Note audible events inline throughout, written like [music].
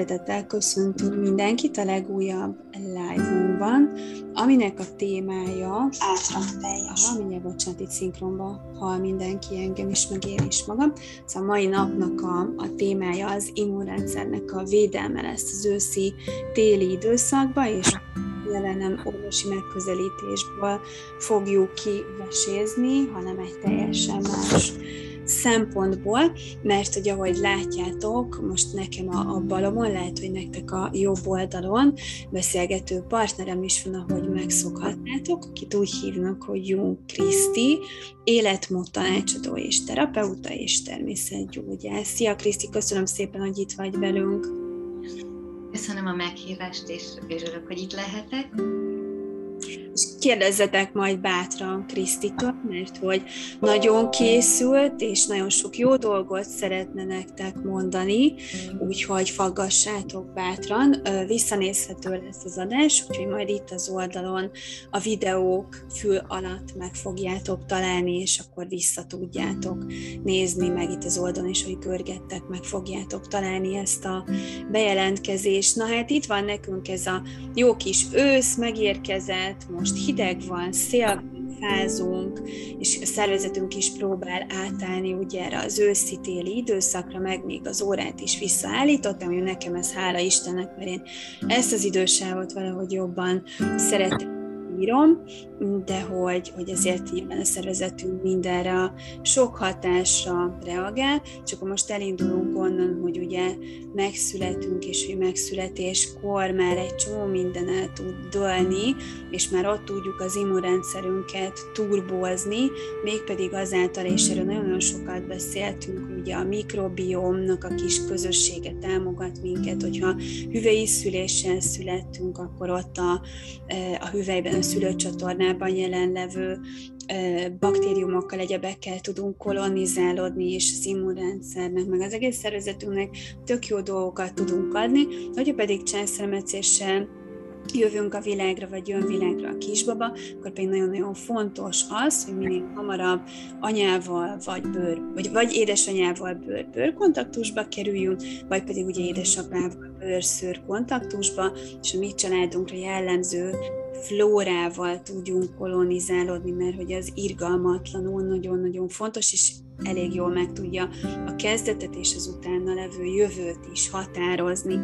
Szeretettel köszöntünk mindenkit a legújabb live-unkban, aminek a témája... Átrak teljes. Aha, mindjárt bocsánat, itt szinkronba hal mindenki engem is, meg én is magam. Szóval a mai napnak a, a témája az immunrendszernek a védelme lesz az őszi téli időszakban, és jelenem orvosi megközelítésből fogjuk kivesézni, hanem egy teljesen más szempontból, mert hogy ahogy látjátok, most nekem a, a balomon, lehet, hogy nektek a jobb oldalon beszélgető partnerem is van, ahogy megszokhatnátok, akit úgy hívnak, hogy Jung Kriszti, életmód tanácsadó és terapeuta és természetgyógyász. Szia Kriszti, köszönöm szépen, hogy itt vagy velünk. Köszönöm a meghívást, és örülök, hogy itt lehetek és kérdezzetek majd bátran Krisztitől, mert hogy nagyon készült, és nagyon sok jó dolgot szeretne nektek mondani, úgyhogy faggassátok bátran. Visszanézhető lesz az adás, úgyhogy majd itt az oldalon a videók fül alatt meg fogjátok találni, és akkor vissza tudjátok nézni, meg itt az oldalon is, hogy görgettek, meg fogjátok találni ezt a bejelentkezést. Na hát itt van nekünk ez a jó kis ősz, megérkezett, most hideg van, szél fázunk, és a szervezetünk is próbál átállni ugye erre az őszi-téli időszakra, meg még az órát is visszaállítottam, hogy nekem ez hála Istennek, mert én ezt az idősávot valahogy jobban szeretem írom, de hogy, hogy azért nyilván a szervezetünk mindenre a sok hatásra reagál, csak akkor most elindulunk onnan, hogy ugye megszületünk, és hogy megszületéskor már egy csomó minden el tud dőlni, és már ott tudjuk az immunrendszerünket turbózni, mégpedig azáltal, és erről nagyon-nagyon sokat beszéltünk, ugye a mikrobiomnak a kis közössége támogat minket, hogyha hüvei szüléssel születtünk, akkor ott a, a hüvelyben, a szülőcsatornában jelenlevő baktériumokkal, egyebekkel tudunk kolonizálódni, és az immunrendszernek, meg az egész szervezetünknek tök jó dolgokat tudunk adni, hogyha pedig császremetszéssel jövünk a világra, vagy jön világra a kisbaba, akkor pedig nagyon-nagyon fontos az, hogy minél hamarabb anyával, vagy bőr, vagy, vagy édesanyával bőr-bőr kontaktusba kerüljünk, vagy pedig ugye édesapával bőr-szőr kontaktusba, és a mi családunkra jellemző flórával tudjunk kolonizálódni, mert hogy az irgalmatlanul nagyon-nagyon fontos, és elég jól meg tudja a kezdetet és az utána levő jövőt is határozni.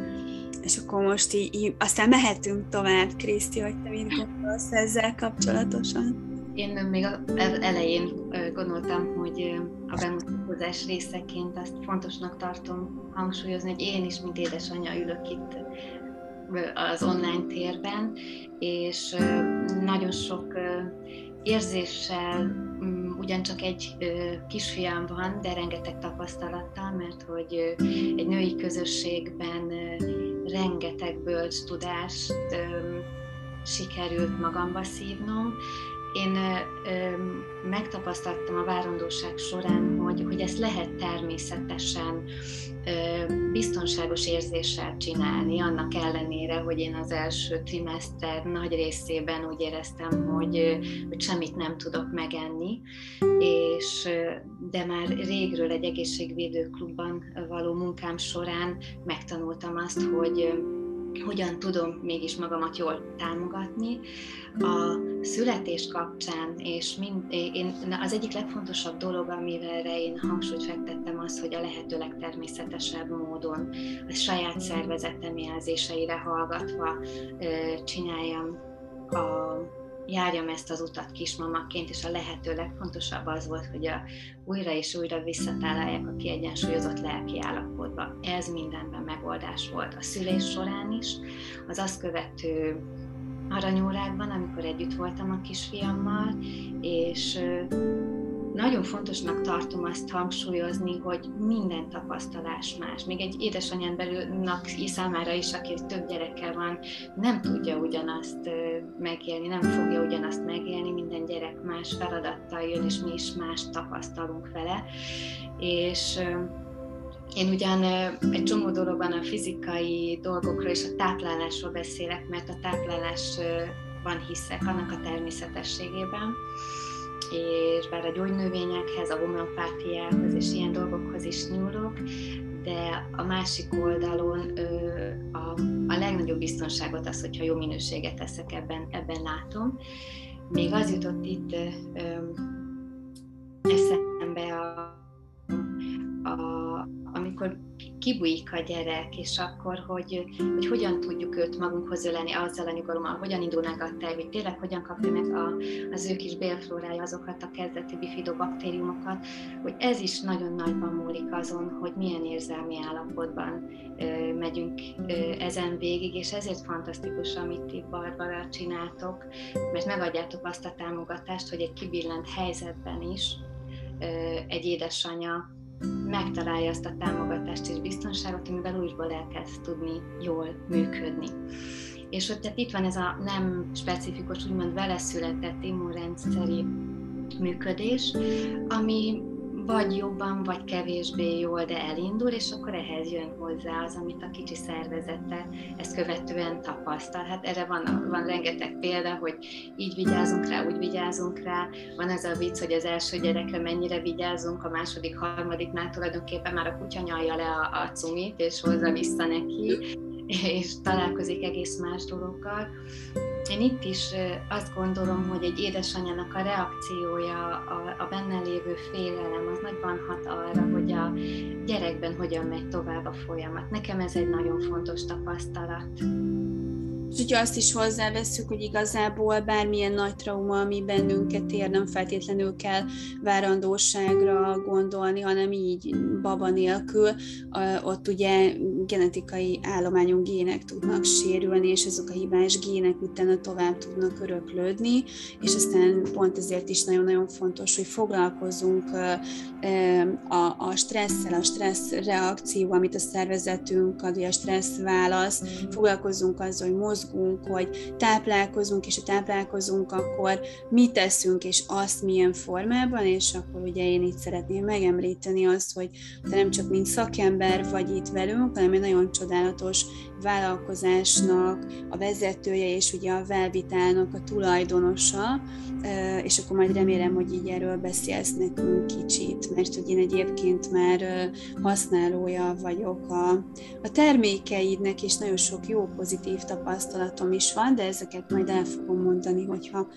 És akkor most így, így aztán mehetünk tovább, Kriszti, hogy te mit gondolsz ezzel kapcsolatosan? Én még elején gondoltam, hogy a bemutatkozás részeként azt fontosnak tartom hangsúlyozni, hogy én is, mint édesanyja ülök itt az online térben, és nagyon sok érzéssel, mm, ugyancsak egy kisfiam van, de rengeteg tapasztalattal, mert hogy egy női közösségben rengeteg bölcs tudást sikerült magamba szívnom, én ö, ö, megtapasztaltam a várandóság során, hogy, hogy ezt lehet természetesen ö, biztonságos érzéssel csinálni, annak ellenére, hogy én az első trimester nagy részében úgy éreztem, hogy, hogy semmit nem tudok megenni, és de már régről egy egészségvédő klubban való munkám során megtanultam azt, hogy hogyan tudom mégis magamat jól támogatni. A születés kapcsán, és mind, én, az egyik legfontosabb dolog, amivel én hangsúlyt fektettem az, hogy a lehető legtermészetesebb módon a saját szervezetem jelzéseire hallgatva csináljam a járjam ezt az utat kismamaként, és a lehető legfontosabb az volt, hogy a, újra és újra visszatalálják a kiegyensúlyozott lelki állapotba. Ez mindenben megoldás volt a szülés során is, az azt követő aranyórákban, amikor együtt voltam a kisfiammal, és nagyon fontosnak tartom azt hangsúlyozni, hogy minden tapasztalás más. Még egy édesanyán belülnek számára is, aki több gyerekkel van, nem tudja ugyanazt megélni, nem fogja ugyanazt megélni, minden gyerek más feladattal jön, és mi is más tapasztalunk vele. És én ugyan egy csomó dologban a fizikai dolgokról és a táplálásról beszélek, mert a táplálásban hiszek, annak a természetességében és bár a gyógynövényekhez, a homeopátiához és ilyen dolgokhoz is nyúlok, de a másik oldalon a, a legnagyobb biztonságot az, hogyha jó minőséget teszek ebben, ebben látom. Még az jutott itt eszembe, a, a, amikor kibújik a gyerek, és akkor, hogy, hogy hogyan tudjuk őt magunkhoz öleni azzal a nyugalommal, hogyan indulnak a terv, hogy tényleg hogyan kapja meg a, az ő kis bélflórája azokat a kezdeti bifidobakteriumokat, hogy ez is nagyon nagyban múlik azon, hogy milyen érzelmi állapotban ö, megyünk ö, ezen végig, és ezért fantasztikus, amit ti Barbara csináltok, mert megadjátok azt a támogatást, hogy egy kibillent helyzetben is ö, egy édesanyja megtalálja azt a támogatást és biztonságot, amivel újból elkezd tudni jól működni. És hogy tehát itt van ez a nem specifikus, úgymond vele született immunrendszeri működés, ami vagy jobban, vagy kevésbé jól, de elindul, és akkor ehhez jön hozzá az, amit a kicsi szervezete ezt követően tapasztal. Hát erre van, van rengeteg példa, hogy így vigyázunk rá, úgy vigyázunk rá. Van ez a vicc, hogy az első gyerekre mennyire vigyázunk, a második, harmadiknál tulajdonképpen már a kutya nyalja le a, a cumit, és hozza vissza neki, és találkozik egész más dolgokkal. Én itt is azt gondolom, hogy egy édesanyának a reakciója, a, a benne lévő félelem, az nagyban hat arra, hogy a gyerekben hogyan megy tovább a folyamat. Nekem ez egy nagyon fontos tapasztalat. És hogyha azt is hozzáveszünk, hogy igazából bármilyen nagy trauma, ami bennünket ér, nem feltétlenül kell várandóságra gondolni, hanem így baba nélkül, ott ugye genetikai állományú gének tudnak sérülni, és azok a hibás gének utána tovább tudnak öröklődni, és aztán pont ezért is nagyon-nagyon fontos, hogy foglalkozunk a, a stresszel, a stressz reakció, amit a szervezetünk ad, a stressz válasz, foglalkozunk azzal, hogy mozgunk, hogy táplálkozunk, és ha táplálkozunk, akkor mit teszünk, és azt milyen formában, és akkor ugye én itt szeretném megemlíteni azt, hogy te nem csak mint szakember vagy itt velünk, hanem egy nagyon csodálatos vállalkozásnak a vezetője, és ugye a Velvitálnak a tulajdonosa, és akkor majd remélem, hogy így erről beszélsz nekünk kicsit, mert hogy én egyébként már használója vagyok a, a termékeidnek, és nagyon sok jó pozitív tapasztalatom is van, de ezeket majd el fogom mondani, hogyha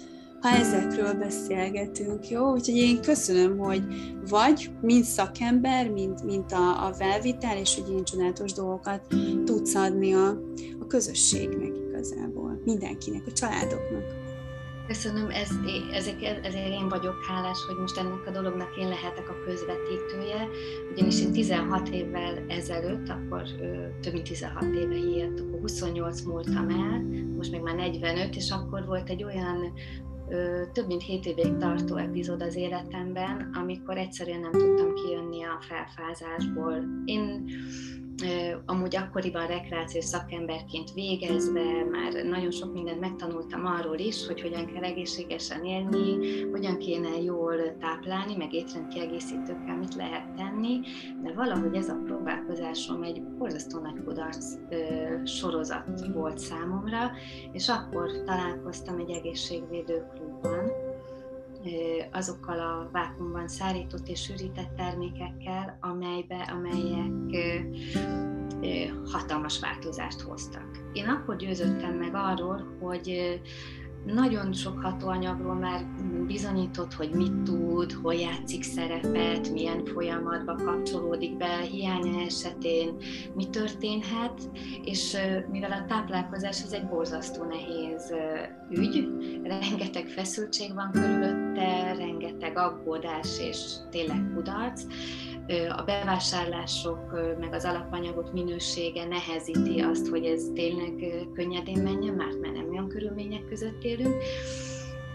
ha ezekről beszélgetünk, jó? Úgyhogy én köszönöm, hogy vagy, mint szakember, mint, mint a, a velvitel, és hogy ilyen csodálatos dolgokat tudsz adni a, a közösségnek igazából, mindenkinek, a családoknak. Köszönöm, ez, ezek, ezért én vagyok hálás, hogy most ennek a dolognak én lehetek a közvetítője, ugyanis én 16 évvel ezelőtt, akkor több mint 16 éve hírt, akkor 28 múltam el, most még már 45, és akkor volt egy olyan több mint 7 évig tartó epizód az életemben, amikor egyszerűen nem tudtam kijönni a felfázásból. Én amúgy akkoriban rekreációs szakemberként végezve már nagyon sok mindent megtanultam arról is, hogy hogyan kell egészségesen élni, hogyan kéne jól táplálni, meg étrendkiegészítőkkel mit lehet tenni, de valahogy ez a próbálkozásom egy borzasztó nagy kudarc sorozat volt számomra, és akkor találkoztam egy egészségvédő klubban, azokkal a vákumban szárított és sűrített termékekkel, amelybe, amelyek hatalmas változást hoztak. Én akkor győzöttem meg arról, hogy nagyon sok hatóanyagról már bizonyított, hogy mit tud, hol játszik szerepet, milyen folyamatba kapcsolódik be, hiánya esetén mi történhet, és mivel a táplálkozás az egy borzasztó nehéz ügy, rengeteg feszültség van körülötte, rengeteg aggódás és tényleg kudarc, a bevásárlások, meg az alapanyagok minősége nehezíti azt, hogy ez tényleg könnyedén menjen, mert már nem olyan körülmények között élünk,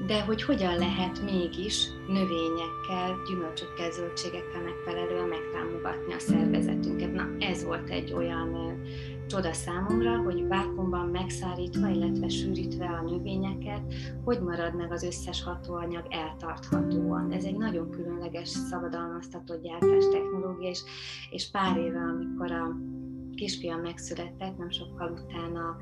de hogy hogyan lehet mégis növényekkel, gyümölcsökkel, zöldségekkel megfelelően megtámogatni a szervezetünket. Na, ez volt egy olyan csoda számomra, hogy vákumban megszárítva, illetve sűrítve a növényeket, hogy marad meg az összes hatóanyag eltarthatóan. Ez egy nagyon különleges szabadalmaztatott gyártás technológia, és, és pár éve, amikor a kisfiam megszületett, nem sokkal utána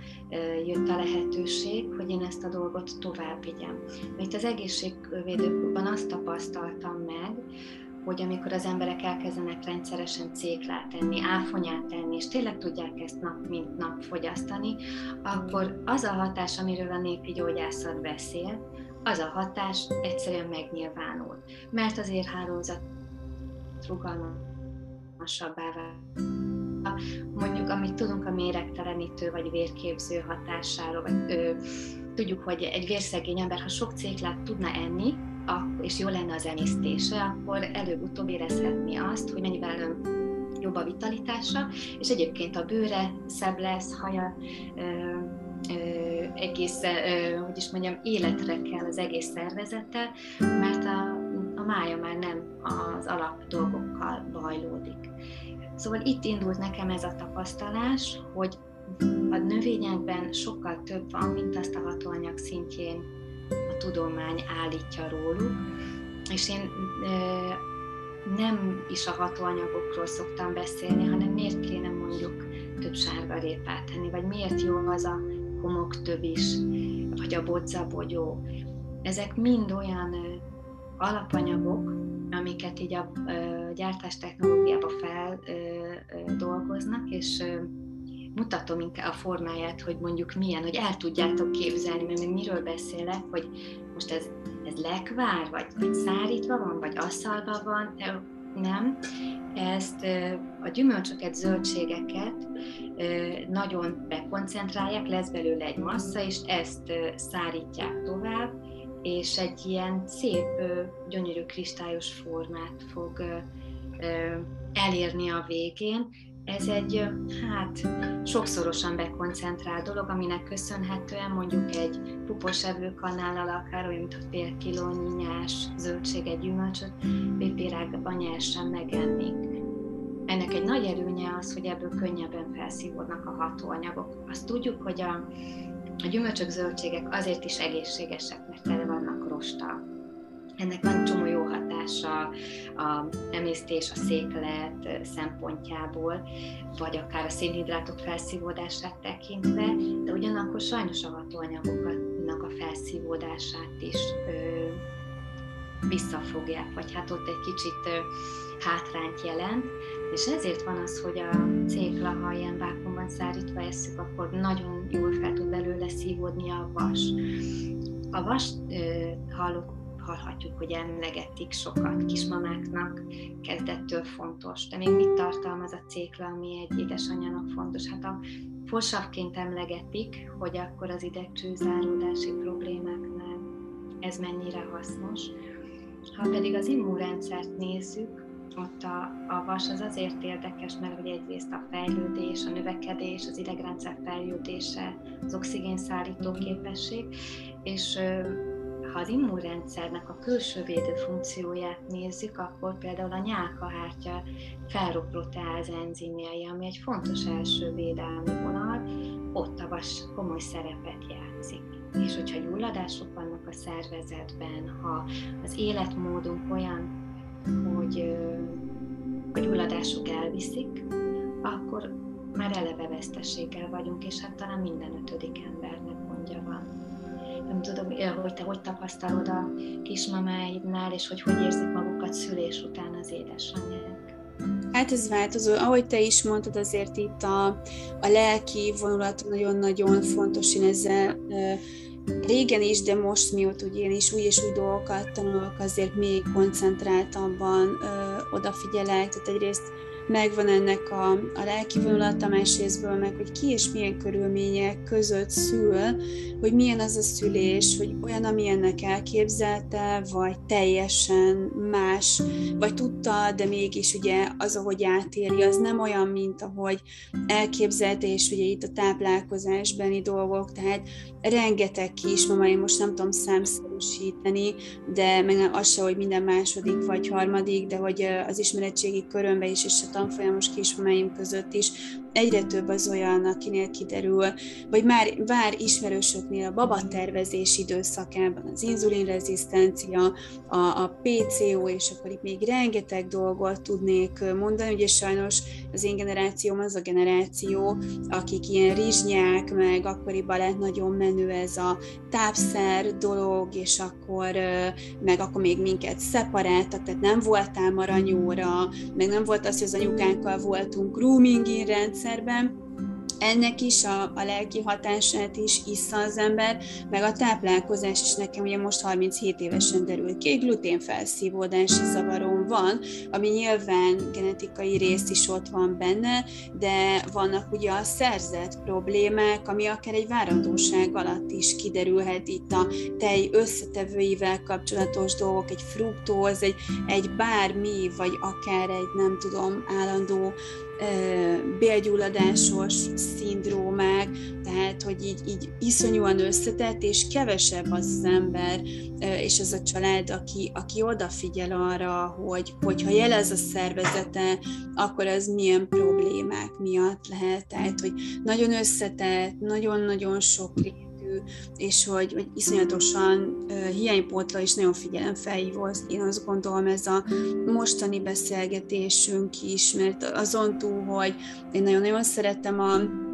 jött a lehetőség, hogy én ezt a dolgot tovább vigyem. Mert az egészségvédőkben azt tapasztaltam meg, hogy amikor az emberek elkezdenek rendszeresen céklát tenni, áfonyát tenni, és tényleg tudják ezt nap mint nap fogyasztani, akkor az a hatás, amiről a népi gyógyászat beszél, az a hatás egyszerűen megnyilvánul. Mert az érhálózat rugalmasabbá vált mondjuk, amit tudunk a méregtelenítő vagy vérképző hatásáról, vagy ö, tudjuk, hogy egy vérszegény ember, ha sok céklát tudna enni, és jó lenne az emésztése, akkor előbb-utóbb érezhetni azt, hogy mennyivel jobb a vitalitása, és egyébként a bőre szebb lesz, haja ö, ö, egész, ö, hogy is mondjam, életre kell az egész szervezete, mert a, a mája már nem az alap dolgokkal bajlódik. Szóval itt indult nekem ez a tapasztalás, hogy a növényekben sokkal több van, mint azt a hatóanyag szintjén tudomány állítja róluk, és én nem is a hatóanyagokról szoktam beszélni, hanem miért kéne mondjuk több sárgarépát tenni, vagy miért jó az a több is, vagy a bodzabogyó. Ezek mind olyan alapanyagok, amiket így a gyártás technológiába feldolgoznak, és mutatom inkább a formáját, hogy mondjuk milyen, hogy el tudjátok képzelni, mert még miről beszélek, hogy most ez, ez lekvár, vagy, vagy szárítva van, vagy asszalva van, nem. Ezt a gyümölcsöket, zöldségeket nagyon bekoncentrálják, lesz belőle egy massza, és ezt szárítják tovább, és egy ilyen szép, gyönyörű kristályos formát fog elérni a végén, ez egy hát sokszorosan bekoncentrált dolog, aminek köszönhetően mondjuk egy pupos evőkanállal akár olyan, mint fél kilónyi nyás zöldség, gyümölcsöt pépérágban nyersen megenni. Ennek egy nagy előnye az, hogy ebből könnyebben felszívódnak a hatóanyagok. Azt tudjuk, hogy a, a gyümölcsök, zöldségek azért is egészségesek, mert tele vannak rosttal ennek van csomó jó hatása a emésztés, a széklet szempontjából, vagy akár a szénhidrátok felszívódását tekintve, de ugyanakkor sajnos a hatóanyagoknak a felszívódását is ö, visszafogják, vagy hát ott egy kicsit ö, hátrányt jelent, és ezért van az, hogy a cékla, ha ilyen vákumban szárítva eszük, akkor nagyon jól fel tud belőle szívódni a vas. A vas, ö, hallhatjuk, hogy emlegetik sokat kismamáknak, kezdettől fontos. De még mit tartalmaz a cékla, ami egy édesanyjának fontos? Hát a fosavként emlegetik, hogy akkor az idegcsőzáródási problémáknál ez mennyire hasznos. Ha pedig az immunrendszert nézzük, ott a, a vas az azért érdekes, mert hogy egyrészt a fejlődés, a növekedés, az idegrendszer fejlődése, az oxigénszállító képesség, és ha az immunrendszernek a külső védő funkcióját nézzük, akkor például a nyálkahártya ferroproteáz enzimjei, ami egy fontos első védelmi vonal, ott a vas komoly szerepet játszik. És hogyha gyulladások vannak a szervezetben, ha az életmódunk olyan, hogy a gyulladások elviszik, akkor már eleve vesztességgel vagyunk, és hát talán minden ötödik embernek mondja van nem tudom, hogy te hogy tapasztalod a kismamáidnál, és hogy hogy érzik magukat szülés után az édesanyják. Hát ez változó. Ahogy te is mondtad, azért itt a, a lelki vonulat nagyon-nagyon fontos. Én ezzel régen is, de most mióta ugye én is új és új dolgokat tanulok, azért még koncentráltabban ö, odafigyelek. Tehát egyrészt megvan ennek a, a lelki vonulata, másrésztből meg, hogy ki és milyen körülmények között szül, hogy milyen az a szülés, hogy olyan, ami ennek elképzelte, vagy teljesen más, vagy tudta, de mégis ugye az, ahogy átéri, az nem olyan, mint ahogy elképzelte, és ugye itt a táplálkozásbeni dolgok, tehát rengeteg kismama, én most nem tudom számszerűsíteni, de meg az se, hogy minden második vagy harmadik, de hogy az ismeretségi körömbe is, és a tanfolyamos kismamáim között is egyre több az olyan, akinél kiderül, vagy már vár ismerősöknél a babatervezés időszakában az inzulinrezisztencia, a, a PCO, és akkor itt még rengeteg dolgot tudnék mondani, ugye sajnos az én generációm az a generáció, akik ilyen rizsnyák, meg akkoriban lett nagyon menő ez a tápszer dolog, és akkor meg akkor még minket szeparáltak, tehát nem voltál maranyóra, meg nem volt az, hogy az anyukánkkal voltunk grooming rendszerben, ennek is a, a lelki hatását is issza az ember, meg a táplálkozás is. Nekem ugye most 37 évesen derült ki, gluténfelszívódási zavarom van, ami nyilván genetikai rész is ott van benne, de vannak ugye a szerzett problémák, ami akár egy várandóság alatt is kiderülhet itt a tej összetevőivel kapcsolatos dolgok, egy fruktóz, egy, egy bármi, vagy akár egy nem tudom, állandó bélgyulladásos szindrómák, tehát hogy így, így iszonyúan összetett, és kevesebb az az ember, és az a család, aki, aki odafigyel arra, hogy hogyha jelez a szervezete, akkor az milyen problémák miatt lehet. Tehát, hogy nagyon összetett, nagyon-nagyon sok és hogy, hogy iszonyatosan hiánypótla is nagyon figyelemfelhívó, én azt gondolom ez a mostani beszélgetésünk is, mert azon túl, hogy én nagyon-nagyon szerettem a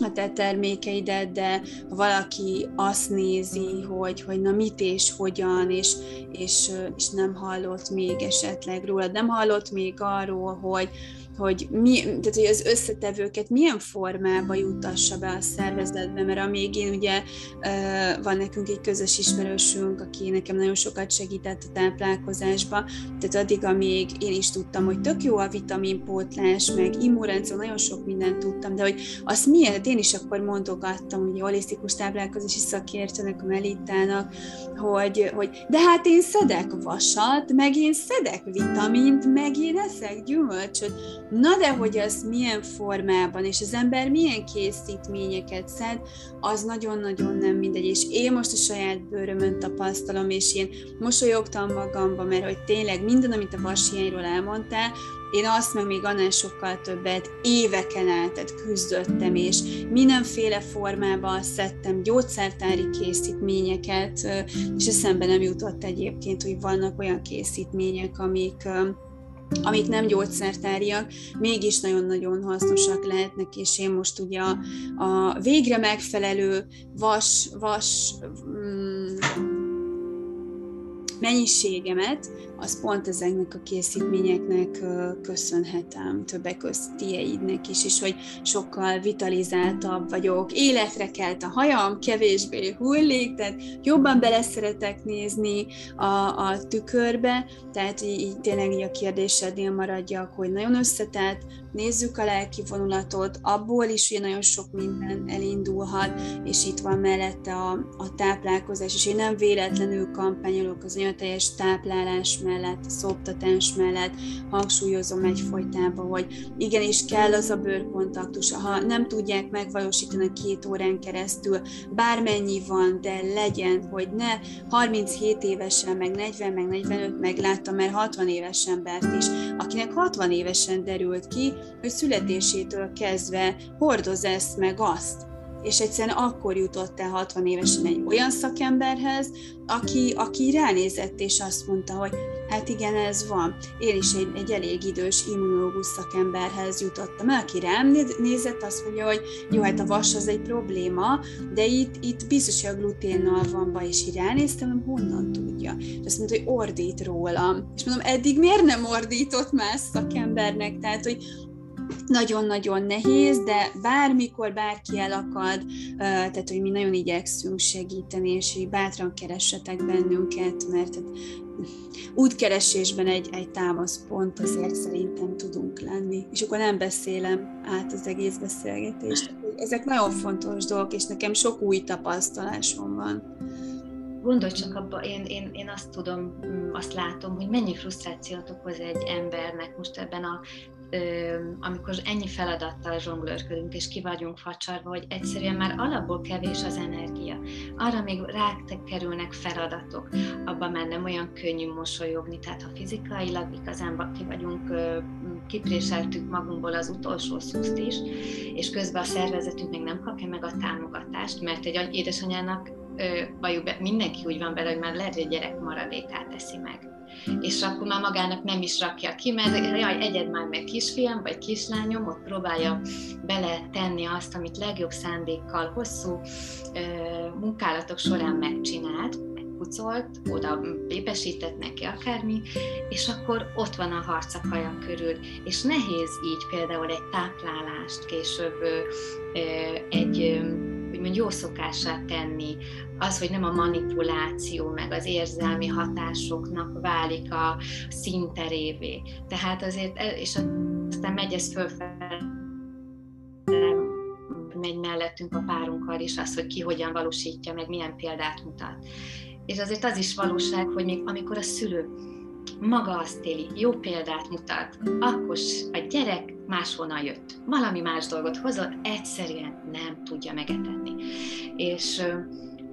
a te termékeidet, de ha valaki azt nézi, hogy, hogy na mit és hogyan, és, és, és nem hallott még esetleg róla, nem hallott még arról, hogy, hogy, mi, tehát, hogy az összetevőket milyen formába jutassa be a szervezetbe, mert amíg én ugye van nekünk egy közös ismerősünk, aki nekem nagyon sokat segített a táplálkozásba, tehát addig, amíg én is tudtam, hogy tök jó a vitaminpótlás, meg immunrendszer, nagyon sok mindent tudtam, de hogy azt miért én is akkor mondogattam, ugye holisztikus táplálkozási szakértőnek, a Melitának, hogy, hogy de hát én szedek vasat, meg én szedek vitamint, meg én eszek gyümölcsöt, Na de hogy az milyen formában, és az ember milyen készítményeket szed, az nagyon-nagyon nem mindegy. És én most a saját bőrömön tapasztalom, és én mosolyogtam magamba, mert hogy tényleg minden, amit a vashiányról elmondtál, én azt meg még annál sokkal többet éveken át tehát küzdöttem, és mindenféle formában szedtem gyógyszertári készítményeket, és eszembe nem jutott egyébként, hogy vannak olyan készítmények, amik amik nem gyógyszertáriak, mégis nagyon-nagyon hasznosak lehetnek, és én most ugye a, a végre megfelelő vas, vas mm, mennyiségemet, az pont ezeknek a készítményeknek köszönhetem, többek közt tieidnek is, és hogy sokkal vitalizáltabb vagyok, életre kelt a hajam, kevésbé hullik, tehát jobban beleszeretek nézni a, a tükörbe, tehát így, így tényleg így a kérdésednél maradjak, hogy nagyon összetett, nézzük a lelki vonulatot, abból is ugye nagyon sok minden elindulhat, és itt van mellette a, a táplálkozás, és én nem véletlenül kampányolok az anyateljes táplálás mellett, szoptatás mellett, hangsúlyozom egyfolytában, hogy igenis kell az a bőrkontaktus, ha nem tudják megvalósítani két órán keresztül, bármennyi van, de legyen, hogy ne 37 évesen, meg 40, meg 45, meg láttam már 60 éves embert is, akinek 60 évesen derült ki, hogy születésétől kezdve hordoz ezt meg azt. És egyszerűen akkor jutott el 60 évesen egy olyan szakemberhez, aki, aki ránézett és azt mondta, hogy hát igen, ez van. Én is egy, egy elég idős immunológus szakemberhez jutottam el, aki rám nézett, azt mondja, hogy jó, hát a vas az egy probléma, de itt, itt biztos, hogy a gluténnal van baj, és így ránéztem, hogy honnan tudja. És azt mondta, hogy ordít rólam. És mondom, eddig miért nem ordított más szakembernek? Tehát, hogy nagyon-nagyon nehéz, de bármikor bárki elakad, tehát hogy mi nagyon igyekszünk segíteni, és hogy bátran keressetek bennünket, mert hát útkeresésben egy, egy támaszpont azért szerintem tudunk lenni. És akkor nem beszélem át az egész beszélgetést. Ezek nagyon fontos dolgok, és nekem sok új tapasztalásom van. Gondolj csak abba, én, én, én azt tudom, mm, azt látom, hogy mennyi frusztrációt okoz egy embernek most ebben a amikor ennyi feladattal zsonglőrködünk, és ki facsarva, hogy egyszerűen már alapból kevés az energia. Arra még kerülnek feladatok, abban már nem olyan könnyű mosolyogni, tehát ha fizikailag igazán ki vagyunk, kipréseltük magunkból az utolsó szuszt is, és közben a szervezetünk még nem kapja meg a támogatást, mert egy édesanyának valljuk be, mindenki úgy van vele, hogy már lehet, hogy gyerek maradékát teszi meg és akkor már magának nem is rakja ki, mert jaj, egyed már meg kisfiam vagy kislányom, ott próbálja bele tenni azt, amit legjobb szándékkal, hosszú munkálatok során megcsinált, megpucolt, oda pépesített neki akármi, és akkor ott van a harc a körül, és nehéz így például egy táplálást később egy úgymond jó szokását tenni, az, hogy nem a manipuláció, meg az érzelmi hatásoknak válik a színterévé. Tehát azért, és aztán megy ez fölfelé, megy mellettünk a párunkkal is az, hogy ki hogyan valósítja, meg milyen példát mutat. És azért az is valóság, hogy még amikor a szülő maga azt éli, jó példát mutat, akkor a gyerek máshonnan jött. Valami más dolgot hozott, egyszerűen nem tudja megetetni. És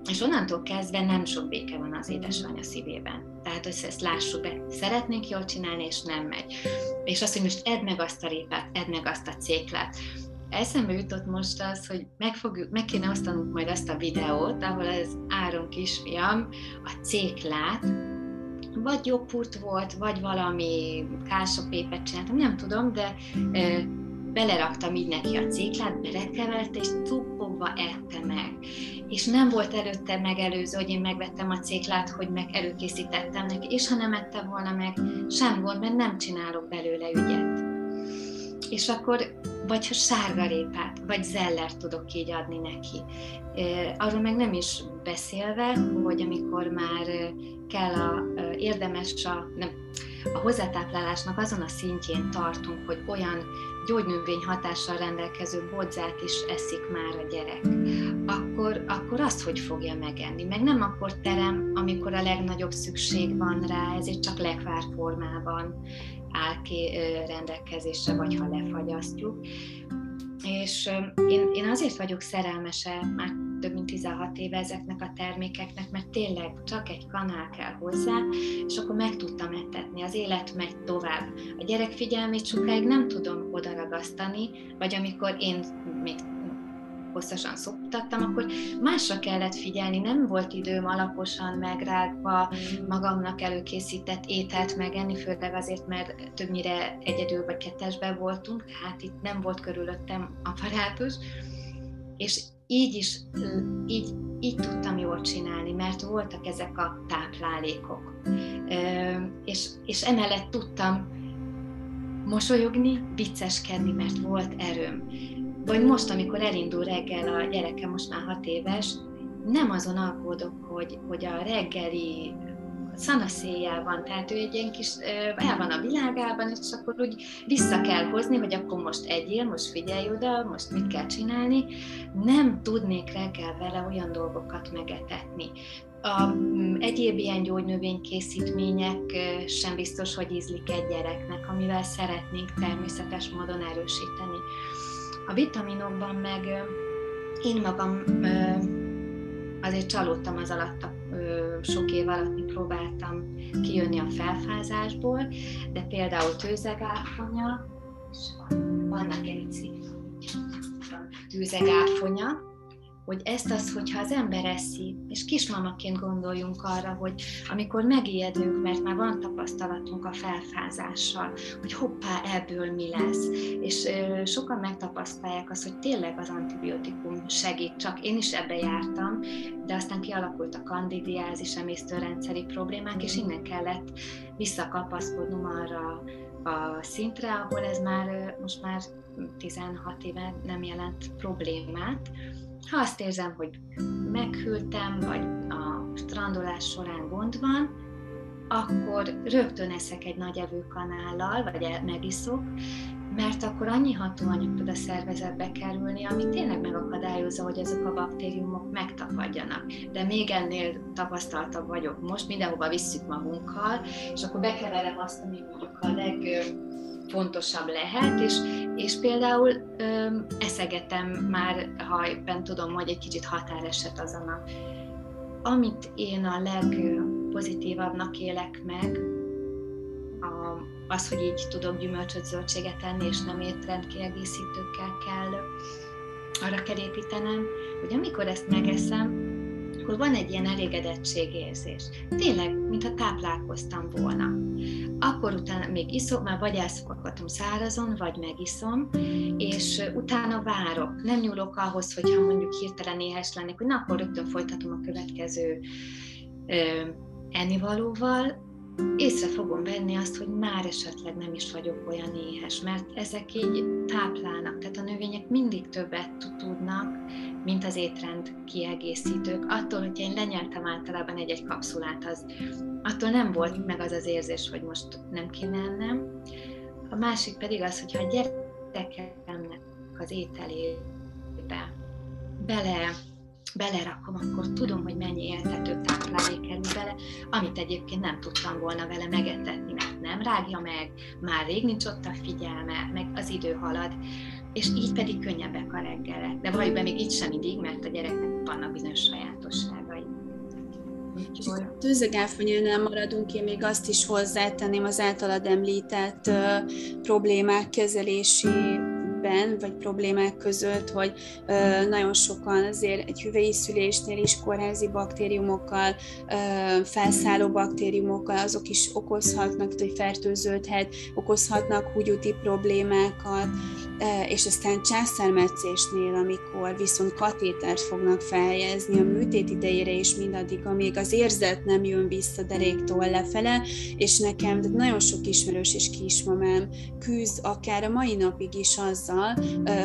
és onnantól kezdve nem sok béke van az édesanyja szívében. Tehát hogy ezt lássuk be, szeretnénk jól csinálni, és nem megy. És azt, hogy most edd meg azt a répát, edd meg azt a céklát. Eszembe jutott most az, hogy meg, fogjuk, meg kéne osztanunk majd azt a videót, ahol az Áron kisfiam a céklát, vagy joghurt volt, vagy valami kásopépet csináltam, nem tudom, de beleraktam így neki a céklát, belekevelte, és tuppogva ette meg. És nem volt előtte megelőző, hogy én megvettem a céklát, hogy meg előkészítettem neki, és ha nem ette volna meg, sem gond, mert nem csinálok belőle ügyet. És akkor, vagy ha sárgarépát, vagy zellert tudok így adni neki. Arról meg nem is beszélve, hogy amikor már kell a, érdemes a, nem, a hozzátáplálásnak azon a szintjén tartunk, hogy olyan gyógynövény hatással rendelkező bodzát is eszik már a gyerek, akkor, akkor azt hogy fogja megenni? Meg nem akkor terem, amikor a legnagyobb szükség van rá, ezért csak lekvár formában áll ki rendelkezésre, vagy ha lefagyasztjuk. És én, én azért vagyok szerelmese már több mint 16 éve ezeknek a termékeknek, mert tényleg csak egy kanál kell hozzá, és akkor meg tudtam etetni, az élet megy tovább. A gyerek figyelmét sokáig nem tudom odaragasztani, vagy amikor én még hosszasan szoptattam, akkor másra kellett figyelni, nem volt időm alaposan megrágva magamnak előkészített ételt megenni, főleg azért, mert többnyire egyedül vagy kettesben voltunk, hát itt nem volt körülöttem apparátus, és így is, így, így tudtam jól csinálni, mert voltak ezek a táplálékok. És, és emellett tudtam mosolyogni, vicceskedni, mert volt erőm. Vagy most, amikor elindul reggel a gyerekem, most már hat éves, nem azon aggódok, hogy, hogy a reggeli szanaszéjjel van, tehát ő egy ilyen kis, el van a világában, és akkor úgy vissza kell hozni, hogy akkor most egyél, most figyelj oda, most mit kell csinálni. Nem tudnék reggel vele olyan dolgokat megetetni. A mm, egyéb ilyen gyógynövénykészítmények sem biztos, hogy ízlik egy gyereknek, amivel szeretnénk természetes módon erősíteni. A vitaminokban meg én magam azért csalódtam az alatt a sok év alatt próbáltam kijönni a felfázásból, de például tőzegáfonya, és vannak egy tűzegáfonya, hogy ezt az, hogyha az ember eszi, és kismamaként gondoljunk arra, hogy amikor megijedünk, mert már van tapasztalatunk a felfázással, hogy hoppá, ebből mi lesz, és ö, sokan megtapasztalják azt, hogy tényleg az antibiotikum segít, csak én is ebbe jártam, de aztán kialakult a kandidiázis, emésztőrendszeri problémák, és innen kellett visszakapaszkodnom arra a szintre, ahol ez már most már 16 éve nem jelent problémát, ha azt érzem, hogy meghűltem, vagy a strandolás során gond van, akkor rögtön eszek egy nagy evőkanállal, vagy megiszok, mert akkor annyi hatóanyag tud a szervezetbe kerülni, ami tényleg megakadályozza, hogy ezek a baktériumok megtapadjanak. De még ennél tapasztaltabb vagyok most, mindenhova visszük magunkkal, és akkor bekeverem azt, ami mondjuk a leg fontosabb lehet, és, és például ö, eszegetem már, ha éppen tudom, hogy egy kicsit határeset az a. Amit én a legpozitívabbnak élek meg, a, az, hogy így tudok gyümölcsöt, zöldséget enni, és nem étrendkiegészítőkkel kell arra kell építenem, hogy amikor ezt megeszem, akkor van egy ilyen elégedettségérzés. Tényleg, mintha táplálkoztam volna. Akkor utána még iszom, már vagy elszokottam szárazon, vagy megiszom, és utána várok. Nem nyúlok ahhoz, hogyha mondjuk hirtelen éhes lennék, hogy na, akkor rögtön folytatom a következő ö, ennivalóval, észre fogom venni azt, hogy már esetleg nem is vagyok olyan éhes, mert ezek így táplálnak, tehát a növények mindig többet tudnak, mint az étrend kiegészítők. Attól, hogy én lenyeltem általában egy-egy kapszulát, az attól nem volt meg az az érzés, hogy most nem kéne ennem. A másik pedig az, hogyha a gyerekemnek az ételébe bele belerakom, akkor tudom, hogy mennyi éltető táplálék kerül bele, amit egyébként nem tudtam volna vele megetetni, mert nem rágja meg, már rég nincs ott a figyelme, meg az idő halad, és így pedig könnyebbek a reggelek. De valljuk be, még így sem mindig, mert a gyereknek vannak bizonyos sajátosságai. Tőzegáfonyánál maradunk, én még azt is hozzátenném az általad említett uh, problémák kezelési ben, vagy problémák között, hogy ö, nagyon sokan azért egy hüvei szülésnél is kórházi baktériumokkal, ö, felszálló baktériumokkal, azok is okozhatnak, hogy fertőződhet, okozhatnak húgyúti problémákat, és aztán császármetszésnél, amikor viszont katétert fognak felhelyezni a műtét idejére is mindaddig, amíg az érzet nem jön vissza deréktól lefele, és nekem de nagyon sok ismerős és kismamám küzd akár a mai napig is az azzal,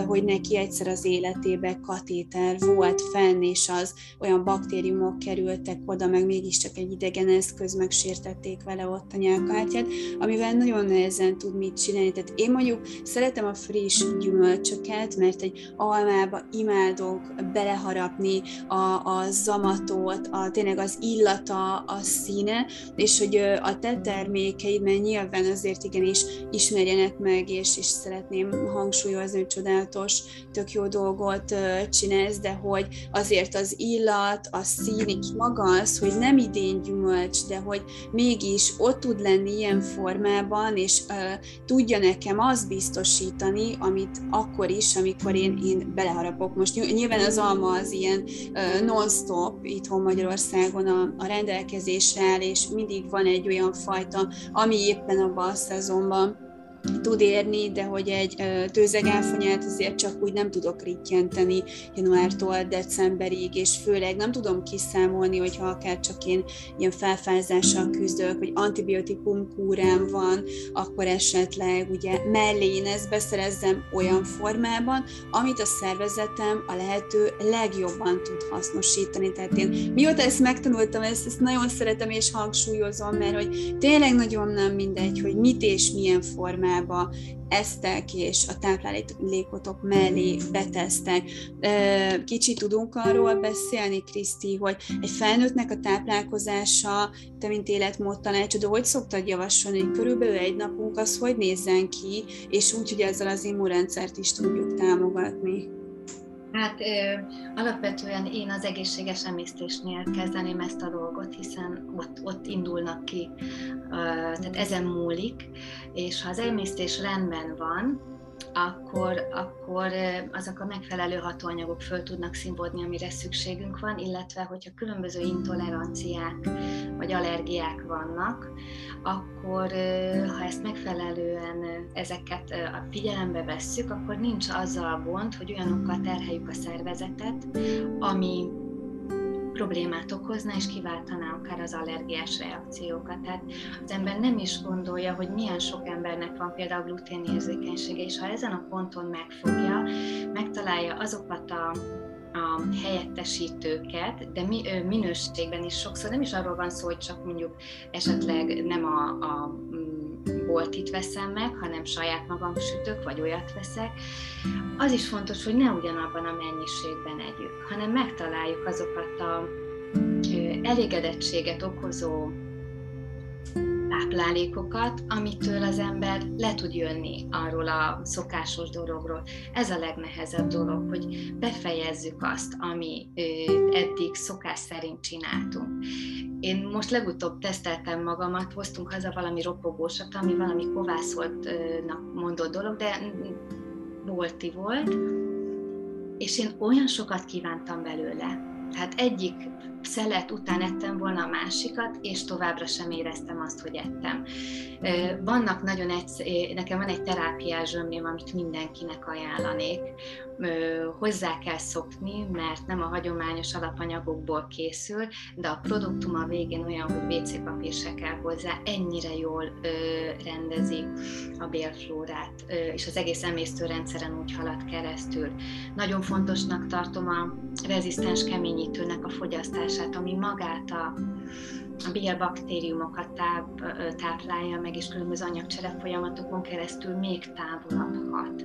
hogy neki egyszer az életébe katéter volt fenn, és az olyan baktériumok kerültek oda, meg mégiscsak egy idegen eszköz, megsértették vele ott a nyelkártyát, amivel nagyon nehezen tud mit csinálni. Tehát én mondjuk szeretem a friss gyümölcsöket, mert egy almába imádok beleharapni a, a zamatot, a, tényleg az illata, a színe, és hogy a te termékeid, mert nyilván azért igenis ismerjenek meg, és, és szeretném hangsúlyozni, hogy csodálatos, tök jó dolgot csinálsz, de hogy azért az illat, a szín, így maga az, hogy nem idén gyümölcs, de hogy mégis ott tud lenni ilyen formában, és uh, tudja nekem azt biztosítani, amit akkor is, amikor én, én beleharapok. Most nyilván az alma az ilyen non-stop itthon Magyarországon a, a rendelkezésre áll, és mindig van egy olyan fajta, ami éppen abban a szezonban tud érni, de hogy egy tőzegáfonyát azért csak úgy nem tudok rittyenteni januártól decemberig, és főleg nem tudom kiszámolni, hogyha akár csak én ilyen felfázással küzdök, vagy antibiotikum kúrám van, akkor esetleg ugye mellé én ezt beszerezzem olyan formában, amit a szervezetem a lehető legjobban tud hasznosítani. Tehát én mióta ezt megtanultam, ezt, ezt nagyon szeretem és hangsúlyozom, mert hogy tényleg nagyon nem mindegy, hogy mit és milyen formában formába eztek, és a táplálékotok mellé betesztek. Kicsit tudunk arról beszélni, Kriszti, hogy egy felnőttnek a táplálkozása, te mint életmód tanácsadó, hogy szoktad javasolni, hogy körülbelül egy napunk az hogy nézzen ki, és úgy, hogy ezzel az immunrendszert is tudjuk támogatni. Hát ö, alapvetően én az egészséges emésztésnél kezdeném ezt a dolgot, hiszen ott, ott indulnak ki, ö, tehát ezen múlik, és ha az emésztés rendben van, akkor, akkor azok a megfelelő hatóanyagok föl tudnak színvodni, amire szükségünk van, illetve hogyha különböző intoleranciák vagy allergiák vannak, akkor ha ezt megfelelően ezeket a figyelembe vesszük, akkor nincs azzal a gond, hogy olyanokkal terheljük a szervezetet, ami problémát okozna, és kiváltaná akár az allergiás reakciókat. Tehát az ember nem is gondolja, hogy milyen sok embernek van például gluténérzékenysége, és ha ezen a ponton megfogja, megtalálja azokat a a helyettesítőket, de mi, minőségben is sokszor nem is arról van szó, hogy csak mondjuk esetleg nem a, a boltit veszem meg, hanem saját magam sütök, vagy olyat veszek, az is fontos, hogy ne ugyanabban a mennyiségben együk, hanem megtaláljuk azokat a elégedettséget okozó táplálékokat, amitől az ember le tud jönni arról a szokásos dologról. Ez a legnehezebb dolog, hogy befejezzük azt, ami eddig szokás szerint csináltunk. Én most legutóbb teszteltem magamat, hoztunk haza valami ropogósat, ami valami kovászoltnak mondott dolog, de bolti volt, és én olyan sokat kívántam belőle. Tehát egyik szelet után ettem volna a másikat, és továbbra sem éreztem azt, hogy ettem. Vannak nagyon egy, nekem van egy terápiás zsömlém, amit mindenkinek ajánlanék. Hozzá kell szokni, mert nem a hagyományos alapanyagokból készül, de a produktum a végén olyan, hogy WC papír se kell hozzá, ennyire jól rendezi a bélflórát, és az egész emésztőrendszeren úgy halad keresztül. Nagyon fontosnak tartom a rezisztens keményítőnek a fogyasztását, ami magát a a bélbaktériumokat táp, táplálja meg, és különböző anyagcsere folyamatokon keresztül még távolabb hat.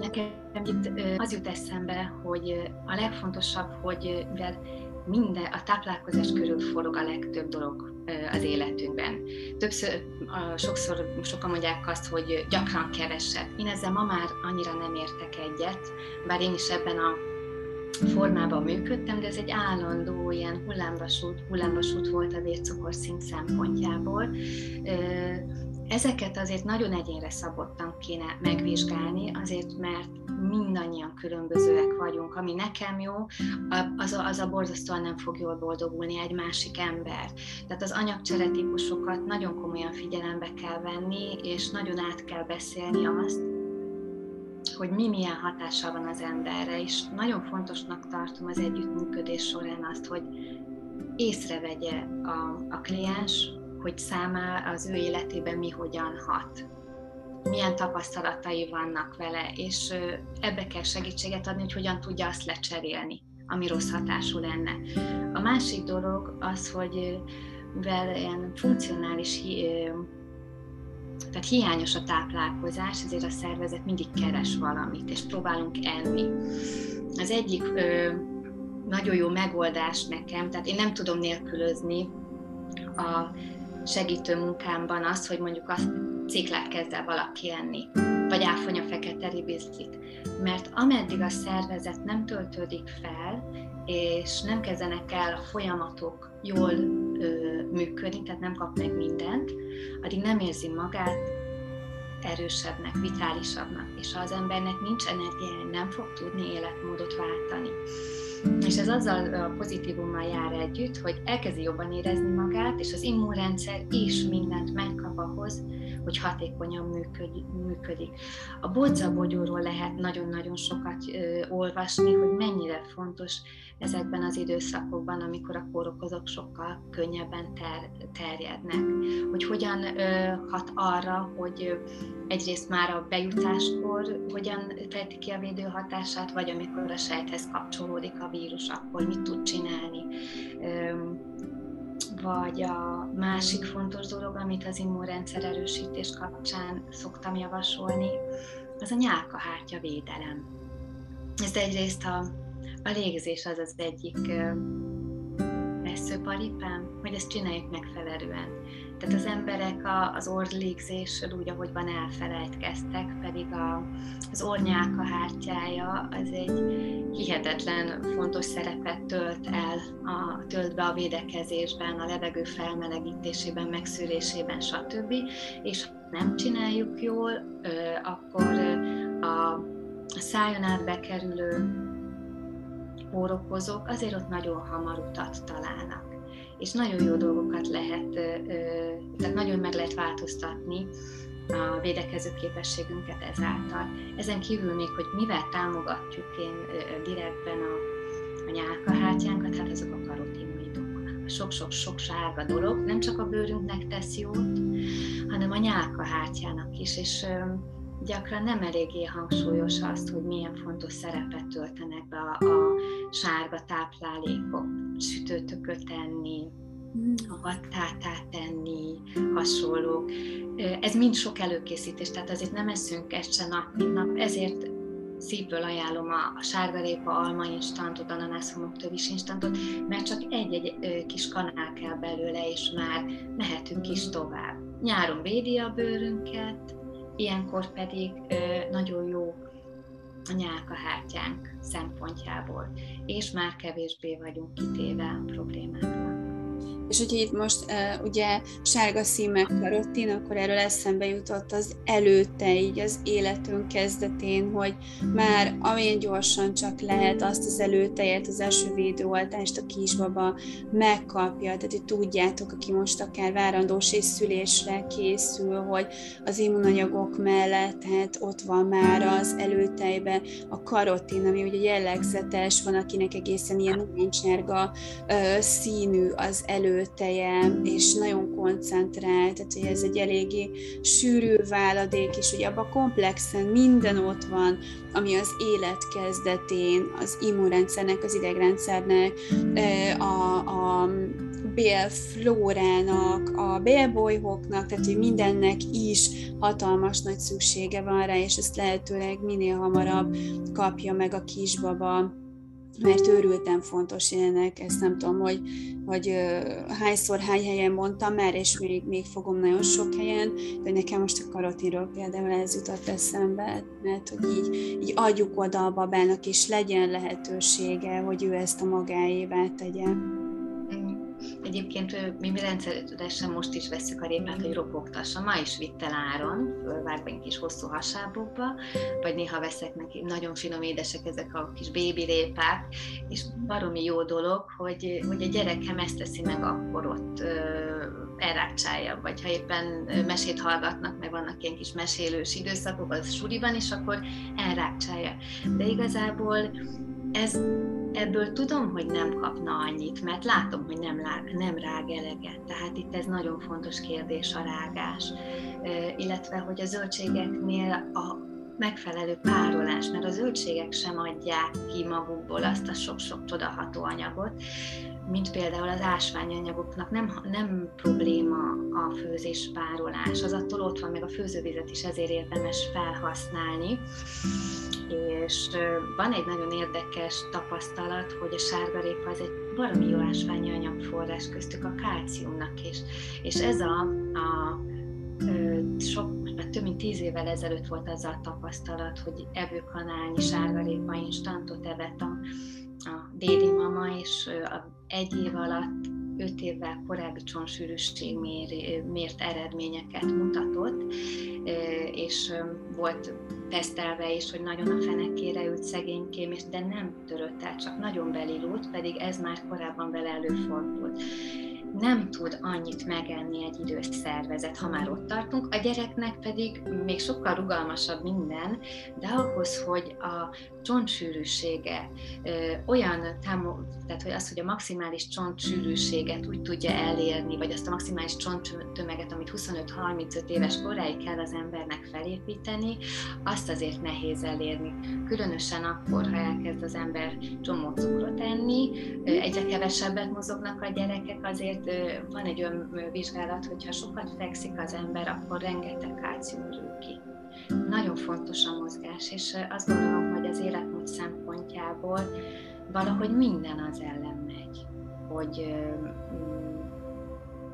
Nekem itt az jut eszembe, hogy a legfontosabb, hogy mivel minden, a táplálkozás körül forog a legtöbb dolog az életünkben. Többször, sokszor sokan mondják azt, hogy gyakran keveset. Én ezzel ma már annyira nem értek egyet, bár én is ebben a formában működtem, de ez egy állandó ilyen hullámvasút, hullámvasút volt a vércukorszint szempontjából. Ezeket azért nagyon egyénre szabottan kéne megvizsgálni, azért mert mindannyian különbözőek vagyunk. Ami nekem jó, az a, az a borzasztóan nem fog jól boldogulni egy másik ember. Tehát az anyagcsere típusokat nagyon komolyan figyelembe kell venni, és nagyon át kell beszélni azt, hogy mi milyen hatással van az emberre, és nagyon fontosnak tartom az együttműködés során azt, hogy észrevegye a, a kliens, hogy számára az ő életében mi hogyan hat milyen tapasztalatai vannak vele, és ebbe kell segítséget adni, hogy hogyan tudja azt lecserélni, ami rossz hatású lenne. A másik dolog az, hogy mivel ilyen funkcionális tehát hiányos a táplálkozás, ezért a szervezet mindig keres valamit, és próbálunk enni. Az egyik nagyon jó megoldás nekem, tehát én nem tudom nélkülözni a segítő munkámban az, hogy mondjuk azt ciklát kezd el valaki enni, vagy áfonya fekete ribizlit. Mert ameddig a szervezet nem töltődik fel, és nem kezdenek el a folyamatok jól ö, működni, tehát nem kap meg mindent, addig nem érzi magát erősebbnek, vitálisabbnak, és ha az embernek nincs energiája, nem fog tudni életmódot váltani. És ez azzal a pozitívummal jár együtt, hogy elkezdi jobban érezni magát, és az immunrendszer is mindent megkap ahhoz, hogy hatékonyan működik. A bodzabogyóról lehet nagyon-nagyon sokat ö, olvasni, hogy mennyire fontos ezekben az időszakokban, amikor a kórokozók sokkal könnyebben ter, terjednek. Hogy hogyan ö, hat arra, hogy egyrészt már a bejutáskor hogyan fejti ki a védőhatását, vagy amikor a sejthez kapcsolódik a vírus, akkor mit tud csinálni. Vagy a másik fontos dolog, amit az immunrendszer erősítés kapcsán szoktam javasolni, az a nyálkahártya védelem. Ez egyrészt a, a légzés az az egyik veszőparipám, hogy ezt csináljuk megfelelően. Tehát az emberek a, az orrlégzésről úgy, ahogy van elfelejtkeztek, pedig a, az ornyáka hártyája az egy hihetetlen fontos szerepet tölt el, a, tölt be a védekezésben, a levegő felmelegítésében, megszűrésében, stb. És ha nem csináljuk jól, akkor a, a szájon át bekerülő kórokozók azért ott nagyon hamar utat találnak és nagyon jó dolgokat lehet, tehát nagyon meg lehet változtatni a védekező képességünket ezáltal. Ezen kívül még, hogy mivel támogatjuk én direktben a, a nyálkahártyánkat, hát azok a karotinoidok. Sok-sok-sok sárga dolog nem csak a bőrünknek tesz jót, hanem a nyálkahártyának is, és gyakran nem eléggé hangsúlyos azt, hogy milyen fontos szerepet töltenek be a, a sárga táplálékok, sütőtököt tenni, mm. a battátát tenni, hasonlók. Ez mind sok előkészítés, tehát azért nem eszünk ezt se nap, mint nap, ezért szívből ajánlom a, a sárgarépa, alma instantot, ananász tövis instantot, mert csak egy-egy kis kanál kell belőle, és már mehetünk is tovább. Nyáron védi a bőrünket, ilyenkor pedig nagyon jó a nyálkahártyánk szempontjából, és már kevésbé vagyunk kitéve a problémáknak. És hogyha itt most uh, ugye sárga szímek karottin, akkor erről eszembe jutott az előtte, így az életünk kezdetén, hogy már amilyen gyorsan csak lehet azt az előtejet, az első védőoltást a kisbaba megkapja, tehát hogy tudjátok, aki most akár várandós és szülésre készül, hogy az immunanyagok mellett, tehát ott van már az előtejben a karotin, ami ugye jellegzetes, van akinek egészen ilyen narancssárga uh, színű az elő előteje, és nagyon koncentrált, tehát hogy ez egy eléggé sűrű váladék, és hogy abban komplexen minden ott van, ami az élet kezdetén, az immunrendszernek, az idegrendszernek, a, a bélflórának, a bélbolyhoknak, tehát hogy mindennek is hatalmas nagy szüksége van rá, és ezt lehetőleg minél hamarabb kapja meg a kisbaba mert őrültem fontos ilyenek, ezt nem tudom, hogy, hogy hányszor, hány helyen mondtam már, és még, még fogom nagyon sok helyen, de nekem most a karotiról például ez jutott eszembe, mert hogy így, így adjuk oda a babának, és legyen lehetősége, hogy ő ezt a magáévá tegye. Egyébként mi, rendszeresen most is veszük a répát, hogy ropogtassa. Ma is vitt el áron, fölvágva egy kis hosszú hasábokba, vagy néha veszek neki, nagyon finom édesek ezek a kis bébi répák, és baromi jó dolog, hogy, hogy a gyerekem ezt teszi meg akkor ott elrákcsálja, vagy ha éppen mesét hallgatnak, meg vannak ilyen kis mesélős időszakok, az suliban is, akkor elrákcsálja. De igazából ez ebből tudom, hogy nem kapna annyit, mert látom, hogy nem, nem rág eleget. Tehát itt ez nagyon fontos kérdés a rágás, illetve hogy a zöldségeknél a megfelelő párolás, mert a zöldségek sem adják ki magukból azt a sok-sok csodaható anyagot, mint például az ásványanyagoknak nem, nem probléma a főzés párolás, az attól ott van, meg a főzővizet is ezért érdemes felhasználni. És van egy nagyon érdekes tapasztalat, hogy a sárgarépa az egy valami jó ásványi anyagforrás köztük a kálciumnak is. És ez a, a sok, több mint tíz évvel ezelőtt volt az a tapasztalat, hogy evőkanálnyi sárgarépa instantot evett a, dédi mama, és egy év alatt öt évvel korábbi csontsűrűség mér, mért eredményeket mutatott, és volt tesztelve is, hogy nagyon a fenekére ült szegénykém, de nem törött el, csak nagyon belilult, pedig ez már korábban vele előfordult nem tud annyit megenni egy idős szervezet, ha már ott tartunk, a gyereknek pedig még sokkal rugalmasabb minden, de ahhoz, hogy a csontsűrűsége olyan, tehát hogy az, hogy a maximális csontsűrűséget úgy tudja elérni, vagy azt a maximális csonttömeget, amit 25-35 éves koráig kell az embernek felépíteni, azt azért nehéz elérni. Különösen akkor, ha elkezd az ember csomó cukrot enni, egyre kevesebbet mozognak a gyerekek, azért van egy olyan vizsgálat, hogyha sokat fekszik az ember, akkor rengeteg kálcium ki. Nagyon fontos a mozgás, és azt gondolom, hogy az életmód szempontjából valahogy minden az ellen megy, hogy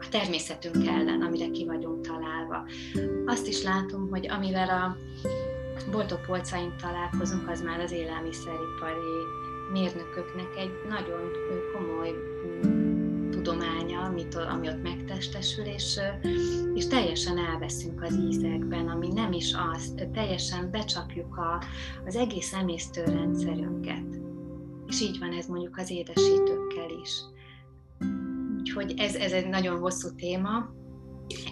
a természetünk ellen, amire ki vagyunk találva. Azt is látom, hogy amivel a boltok polcain találkozunk, az már az élelmiszeripari mérnököknek egy nagyon komoly amit, ami ott megtestesül, és, és teljesen elveszünk az ízekben, ami nem is az, teljesen becsapjuk a, az egész emésztőrendszerünket. És így van ez mondjuk az édesítőkkel is. Úgyhogy ez, ez egy nagyon hosszú téma.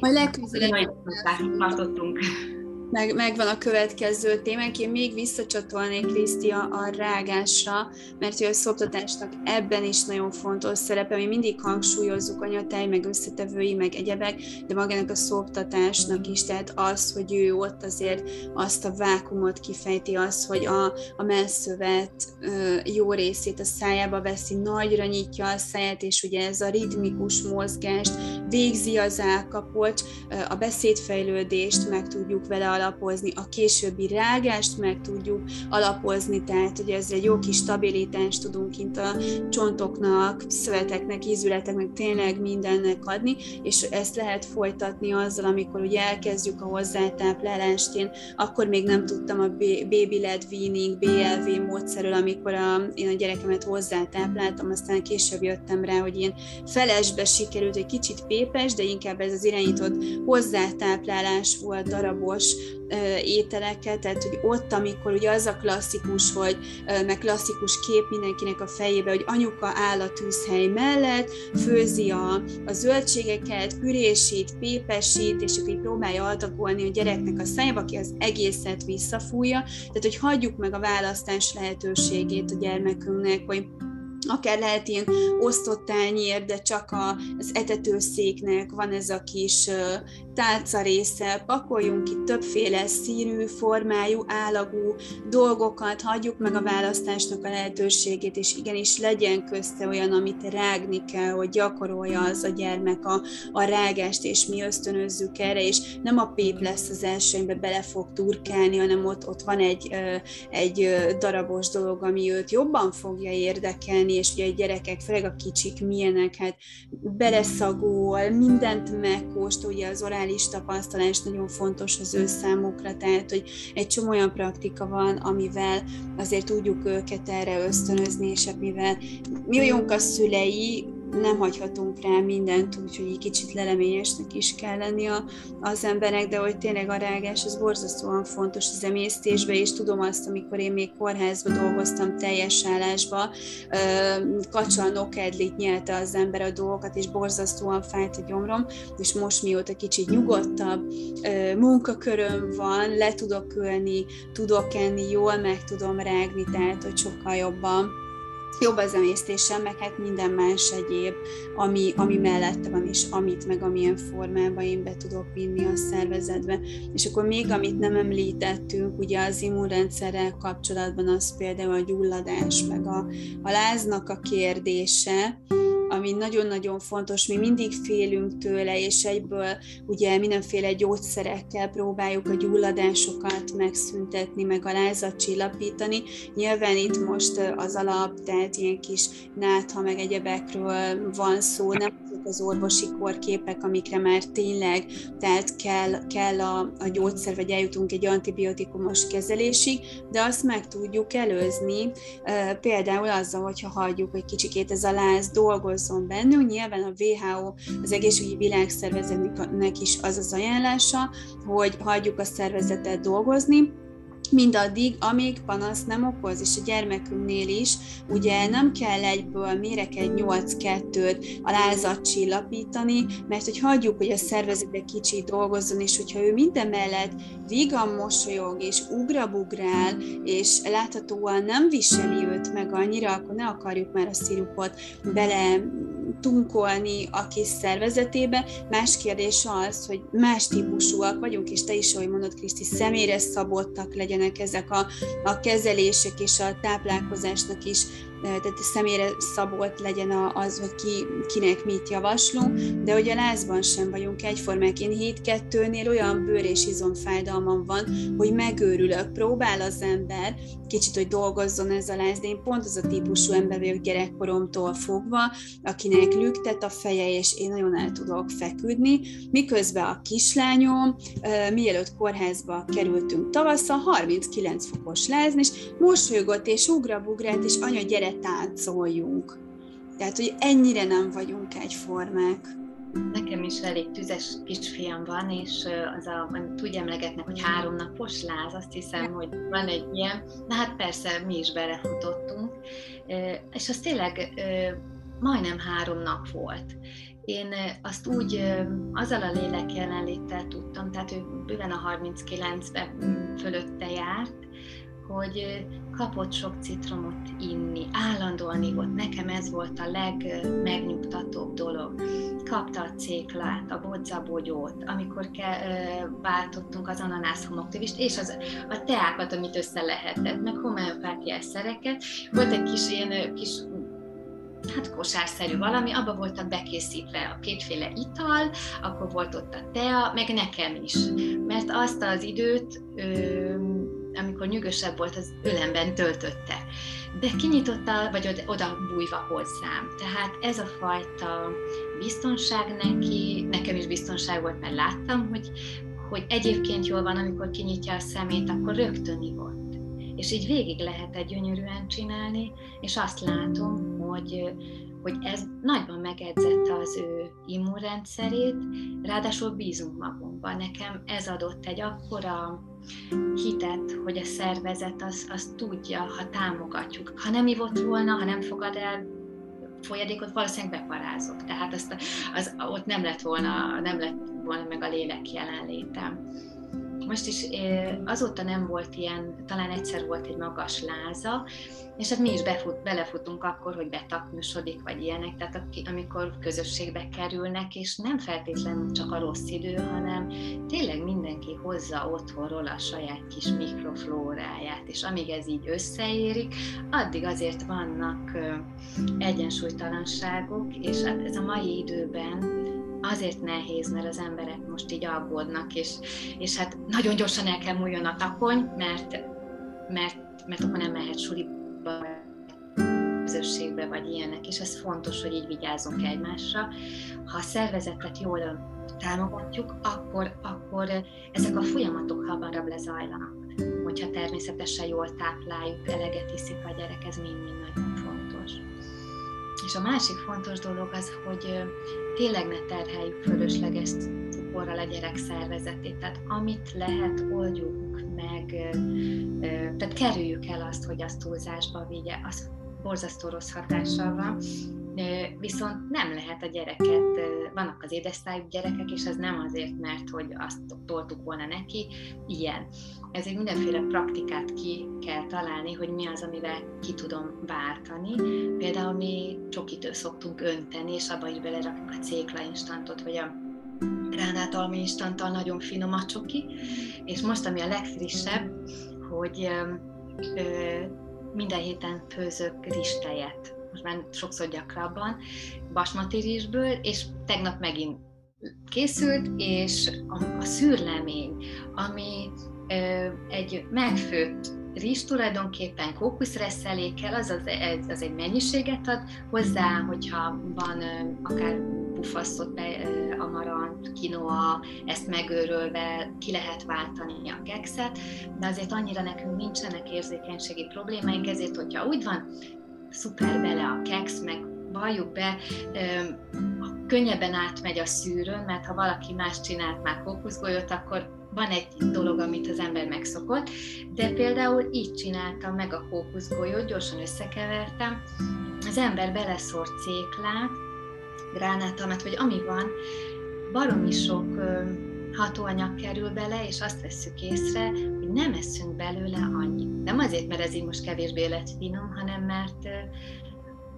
Majd legközelebb tartottunk meg, megvan a következő témánk. Én még visszacsatolnék Kriszti a rágásra, mert hogy a szoptatásnak ebben is nagyon fontos szerepe. Mi mindig hangsúlyozzuk anyatáj, meg összetevői, meg egyebek, de magának a szoptatásnak is, tehát az, hogy ő ott azért azt a vákumot kifejti, az, hogy a, a melszövet jó részét a szájába veszi, nagyra nyitja a száját, és ugye ez a ritmikus mozgást végzi az állkapocs, a beszédfejlődést meg tudjuk vele alapozni, a későbbi rágást meg tudjuk alapozni, tehát hogy ez egy jó kis stabilitást tudunk kint a csontoknak, szöveteknek, ízületeknek, tényleg mindennek adni, és ezt lehet folytatni azzal, amikor ugye elkezdjük a hozzátáplálást. Én akkor még nem tudtam a baby led weaning, BLV módszerről, amikor a, én a gyerekemet hozzátápláltam, aztán később jöttem rá, hogy én felesbe sikerült, hogy kicsit pépes, de inkább ez az irányított hozzátáplálás volt darabos ételeket, tehát hogy ott, amikor ugye az a klasszikus, hogy meg klasszikus kép mindenkinek a fejébe, hogy anyuka áll a tűzhely mellett, főzi a, a zöldségeket, pürésít, pépesít, és akkor így próbálja adagolni a gyereknek a szájába, aki az egészet visszafújja, tehát hogy hagyjuk meg a választás lehetőségét a gyermekünknek, hogy akár lehet ilyen osztott tányér, de csak az etetőszéknek van ez a kis tálca része, pakoljunk ki többféle színű, formájú, állagú dolgokat, hagyjuk meg a választásnak a lehetőségét, és igenis legyen közte olyan, amit rágni kell, hogy gyakorolja az a gyermek a, a rágást, és mi ösztönözzük erre, és nem a pép lesz az első, amiben bele fog turkálni, hanem ott, ott van egy, egy darabos dolog, ami őt jobban fogja érdekelni, és ugye a gyerekek, főleg a kicsik milyenek, hát beleszagol, mindent megkóstol, ugye az orális tapasztalás nagyon fontos az ő számukra, tehát hogy egy csomó olyan praktika van, amivel azért tudjuk őket erre ösztönözni, és hát mivel mi vagyunk a szülei, nem hagyhatunk rá mindent, úgyhogy egy kicsit leleményesnek is kell lenni a, az emberek, de hogy tényleg a rágás az borzasztóan fontos az emésztésbe, és tudom azt, amikor én még kórházba dolgoztam teljes állásba, kacsa nokedlit nyelte az ember a dolgokat, és borzasztóan fájt a gyomrom, és most mióta kicsit nyugodtabb, munkaköröm van, le tudok ülni, tudok enni, jól meg tudom rágni, tehát hogy sokkal jobban jobb az emésztésem, meg hát minden más egyéb, ami, ami mellette van, és amit meg amilyen formában én be tudok vinni a szervezetbe. És akkor még amit nem említettünk, ugye az immunrendszerrel kapcsolatban az például a gyulladás, meg a, a láznak a kérdése, ami nagyon-nagyon fontos, mi mindig félünk tőle, és egyből ugye mindenféle gyógyszerekkel próbáljuk a gyulladásokat megszüntetni, meg a lázat csillapítani. Nyilván itt most az alap, tehát ilyen kis nátha meg egyebekről van szó, nem az orvosi korképek, amikre már tényleg tehát kell, kell a, a gyógyszer, vagy eljutunk egy antibiotikumos kezelésig, de azt meg tudjuk előzni, például azzal, hogyha hagyjuk, hogy kicsikét ez a láz dolgoz dolgozzon bennünk. Nyilván a WHO, az egészségügyi világszervezetnek is az az ajánlása, hogy hagyjuk a szervezetet dolgozni, mindaddig, amíg panasz nem okoz, és a gyermekünknél is, ugye nem kell egyből mérek egy 8-2-t a lázat csillapítani, mert hogy hagyjuk, hogy a szervezetbe kicsi dolgozzon, és hogyha ő minden mellett vigan mosolyog, és ugrabugrál, és láthatóan nem viseli őt meg annyira, akkor ne akarjuk már a szirupot bele tunkolni a kis szervezetébe. Más kérdés az, hogy más típusúak vagyunk, és te is, ahogy mondod, Kriszti, személyre szabottak legyenek ezek a, a kezelések, és a táplálkozásnak is tehát személyre szabott legyen az, hogy ki, kinek mit javaslunk, de hogy a lázban sem vagyunk egyformák. Én 7-2-nél olyan bőr és izomfájdalmam van, hogy megőrülök, próbál az ember kicsit, hogy dolgozzon ez a láz, de én pont az a típusú ember vagyok gyerekkoromtól fogva, akinek lüktet a feje, és én nagyon el tudok feküdni, miközben a kislányom, mielőtt kórházba kerültünk tavasszal, 39 fokos lázni, és mosolygott, és ugrabugrált, és anya, gyere táncoljunk. Tehát, hogy ennyire nem vagyunk egyformák. Nekem is elég tüzes kisfiam van, és az a, amit úgy emlegetnek, hogy három napos láz, azt hiszem, hogy van egy ilyen, na hát persze mi is belefutottunk, és az tényleg majdnem három nap volt. Én azt úgy, azzal a lélek jelenléttel tudtam, tehát ő bőven a 39-ben fölötte járt, hogy kapott sok citromot inni, állandóan ivott. Nekem ez volt a legmegnyugtatóbb dolog. Kapta a céklát, a bodzabogyót, amikor ke, váltottunk az ananász homoktövist, és az, a teákat, amit össze lehetett, meg homeopátiás szereket. Volt egy kis ilyen kis hát kosárszerű valami, abba voltak bekészítve a kétféle ital, akkor volt ott a tea, meg nekem is. Mert azt az időt, amikor nyugosabb volt, az ölemben töltötte. De kinyitotta, vagy oda bújva hozzám. Tehát ez a fajta biztonság neki, nekem is biztonság volt, mert láttam, hogy, hogy egyébként jól van, amikor kinyitja a szemét, akkor rögtön ivott. És így végig lehet egy gyönyörűen csinálni, és azt látom, hogy, hogy ez nagyban megedzette az ő immunrendszerét, ráadásul bízunk magunkban. Nekem ez adott egy akkora hitet, hogy a szervezet az, az tudja, ha támogatjuk. Ha nem ivott volna, ha nem fogad el folyadékot, valószínűleg beparázok. Tehát azt, az, ott nem lett volna, nem lett volna meg a lélek jelenlétem. Most is azóta nem volt ilyen, talán egyszer volt egy magas láza, és hát mi is befut, belefutunk akkor, hogy betaknyosodik, vagy ilyenek, tehát amikor közösségbe kerülnek, és nem feltétlenül csak a rossz idő, hanem tényleg mindenki hozza otthonról a saját kis mikroflóráját, és amíg ez így összeérik, addig azért vannak egyensúlytalanságok, és hát ez a mai időben azért nehéz, mert az emberek most így aggódnak, és, és hát nagyon gyorsan el kell múljon a takony, mert, mert, mert akkor nem mehet suliba, közösségbe, vagy ilyenek, és ez fontos, hogy így vigyázzunk egymásra. Ha a szervezetet jól támogatjuk, akkor, akkor ezek a folyamatok hamarabb lezajlanak. Hogyha természetesen jól tápláljuk, eleget iszik a gyerek, ez mind-mind nagyon. És a másik fontos dolog az, hogy tényleg ne terheljük fölösleges cukorral a gyerek szervezetét. Tehát amit lehet, oldjuk meg, tehát kerüljük el azt, hogy azt túlzásba vigye, az borzasztó rossz hatással van viszont nem lehet a gyereket, vannak az édesztályú gyerekek, és ez nem azért, mert hogy azt toltuk volna neki, ilyen. Ezért mindenféle praktikát ki kell találni, hogy mi az, amivel ki tudom váltani. Például mi csokitől szoktunk önteni, és abba is belerakjuk a cékla instantot, vagy a gránát almi instanttal nagyon finom a csoki. És most, ami a legfrissebb, hogy ö, minden héten főzök ristejet most már sokszor gyakrabban, basmati és tegnap megint készült, és a, a szűrlemény, ami ö, egy megfőtt rizs tulajdonképpen kókuszreszelékkel, az, az, az, egy mennyiséget ad hozzá, hogyha van ö, akár pufasztott amarant, kinoa, ezt megőrölve ki lehet váltani a kekszet, de azért annyira nekünk nincsenek érzékenységi problémáink, ezért, hogyha úgy van, szuper bele a keksz, meg valljuk be, könnyebben átmegy a szűrőn, mert ha valaki más csinált már kókuszgolyót, akkor van egy dolog, amit az ember megszokott, de például így csináltam meg a kókuszgolyót, gyorsan összekevertem, az ember beleszórt céklát, gránátalmát, vagy ami van, baromi sok hatóanyag kerül bele, és azt vesszük észre, hogy nem eszünk belőle annyit. Nem azért, mert ez így most kevésbé lett finom, hanem mert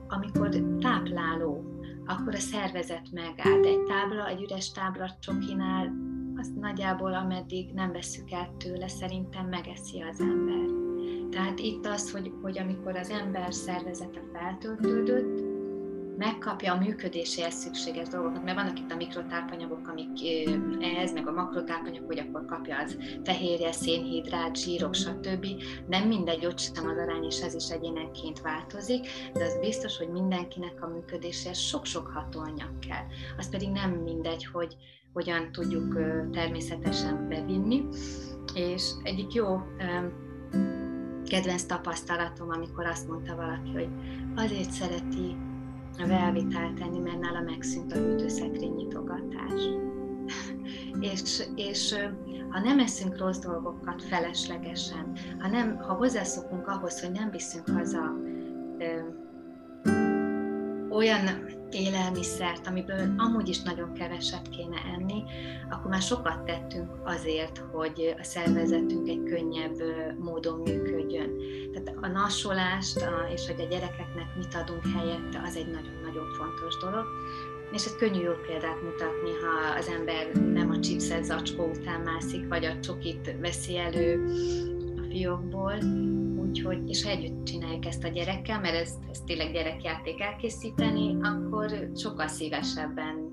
amikor tápláló, akkor a szervezet megállt. Egy tábla, egy üres tábla csokinál, azt nagyjából ameddig nem veszük el tőle, szerintem megeszi az ember. Tehát itt az, hogy, hogy amikor az ember szervezete feltöltődött, megkapja a működéséhez szükséges dolgokat, mert vannak itt a mikrotápanyagok, amik ehhez, meg a makrotápanyag, hogy akkor kapja az fehérje, szénhidrát, zsírok, stb. Nem mindegy, ott sem az arány, és ez is egyénenként változik, de az biztos, hogy mindenkinek a működéséhez sok-sok hatóanyag kell. Az pedig nem mindegy, hogy hogyan tudjuk természetesen bevinni. És egyik jó kedvenc tapasztalatom, amikor azt mondta valaki, hogy azért szereti a velvitál tenni, mert nála megszűnt a hűtőszekrény nyitogatás. [laughs] és, és ha nem eszünk rossz dolgokat feleslegesen, ha, nem, ha hozzászokunk ahhoz, hogy nem viszünk haza olyan élelmiszert, amiből amúgy is nagyon keveset kéne enni, akkor már sokat tettünk azért, hogy a szervezetünk egy könnyebb módon működjön. Tehát a nassolást és hogy a gyerekeknek mit adunk helyette, az egy nagyon-nagyon fontos dolog. És ez könnyű jó példát mutatni, ha az ember nem a chipset zacskó után mászik, vagy a csokit veszi elő a fiókból, Úgyhogy, és ha együtt csináljuk ezt a gyerekkel, mert ez, ez tényleg gyerekjáték elkészíteni, akkor sokkal szívesebben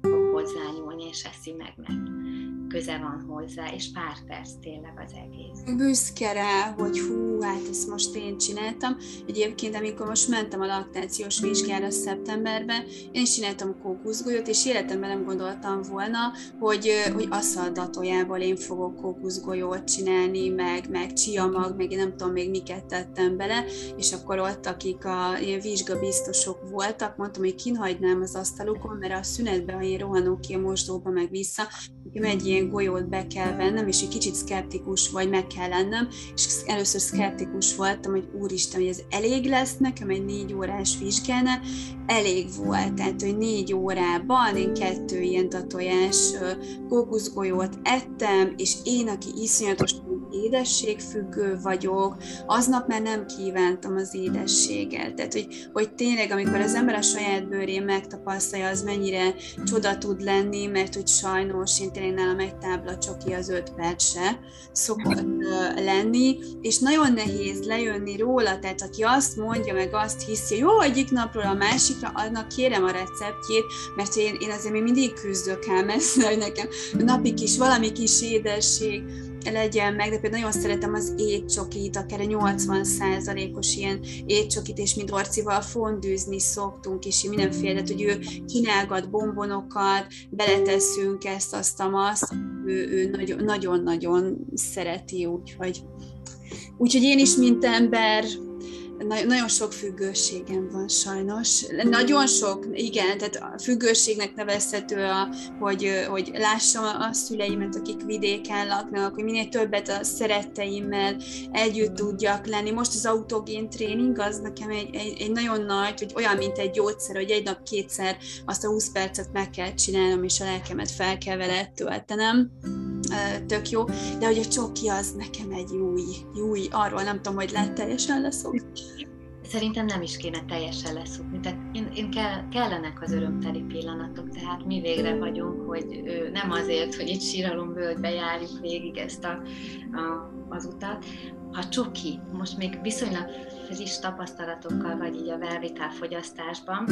fog hozzányúlni, és eszi meg, mert köze van hozzá, és pár perc tényleg az egész. Büszke rá, hogy hú, hát ezt most én csináltam. Egyébként, amikor most mentem a laktációs vizsgára szeptemberben, én is csináltam kókuszgolyót, és életemben nem gondoltam volna, hogy, hogy aszaldatójából én fogok kókuszgolyót csinálni, meg, meg csiamag, meg én nem tudom még miket tettem bele, és akkor ott, akik a ilyen vizsgabiztosok voltak, mondtam, hogy kinhagynám az asztalukon, mert a szünetben, ha én rohanok ki a mosdóba, meg vissza, nekem egy ilyen golyót be kell vennem, és egy kicsit szkeptikus vagy meg kell lennem, és először szkeptikus voltam, hogy úristen, hogy ez elég lesz nekem egy négy órás vizsgána, elég volt, tehát hogy négy órában én kettő ilyen tojás kókuszgolyót ettem, és én, aki iszonyatos édességfüggő vagyok, aznap már nem kívántam az édességet. Tehát, hogy, hogy tényleg, amikor az ember a saját bőrén megtapasztalja, az mennyire csoda tud lenni, mert hogy sajnos én tényleg nálam egy tábla csoki az öt perc se szokott lenni, és nagyon nehéz lejönni róla, tehát aki azt mondja, meg azt hiszi, jó, egyik napról a másikra, annak kérem a receptjét, mert én, én azért még mindig küzdök el messze, hogy nekem napi kis, valami kis édesség, legyen meg, de például nagyon szeretem az étcsokit, akár a 80%-os ilyen étcsokit, és mi Dorcival fondűzni szoktunk, és mindenféle, hogy ő kínálgat bombonokat, beleteszünk ezt, azt, azt, ő, ő nagyon-nagyon szereti, úgyhogy Úgyhogy én is, mint ember, nagyon sok függőségem van sajnos. Nagyon sok, igen, tehát a függőségnek nevezhető, a, hogy, hogy lássam a szüleimet, akik vidéken laknak, hogy minél többet a szeretteimmel együtt tudjak lenni. Most az autogén tréning az nekem egy, egy, egy nagyon nagy, hogy olyan, mint egy gyógyszer, hogy egy nap kétszer azt a 20 percet meg kell csinálnom, és a lelkemet fel kell vele töltenem tök jó, de hogy a csoki az nekem egy új, új, arról nem tudom, hogy lehet teljesen leszokni. Szerintem nem is kéne teljesen leszokni, tehát én, én kell, kellenek az örömteli pillanatok, tehát mi végre vagyunk, hogy nem azért, hogy itt síralombölgybe járjuk végig ezt a, a, az utat, ha csoki, most még viszonylag friss tapasztalatokkal vagy így a velvitál fogyasztásban,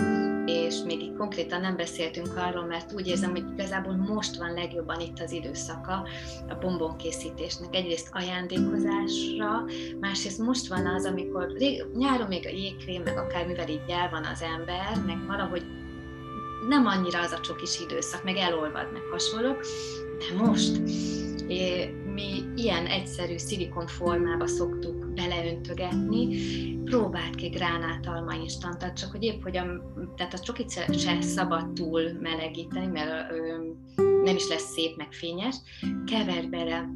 és még így konkrétan nem beszéltünk arról, mert úgy érzem, hogy igazából most van legjobban itt az időszaka a bombonkészítésnek. Egyrészt ajándékozásra, másrészt most van az, amikor nyáron még a jégkrém, meg akármivel így el van az ember, meg valahogy nem annyira az a csokis időszak, meg elolvad, meg hasonlók, de most mi ilyen egyszerű szilikon formába szoktuk beleöntögetni, próbált ki gránátalma instantat, csak hogy épp, hogy a, tehát a csokit se szabad túl melegíteni, mert ö, nem is lesz szép, meg fényes, kever bele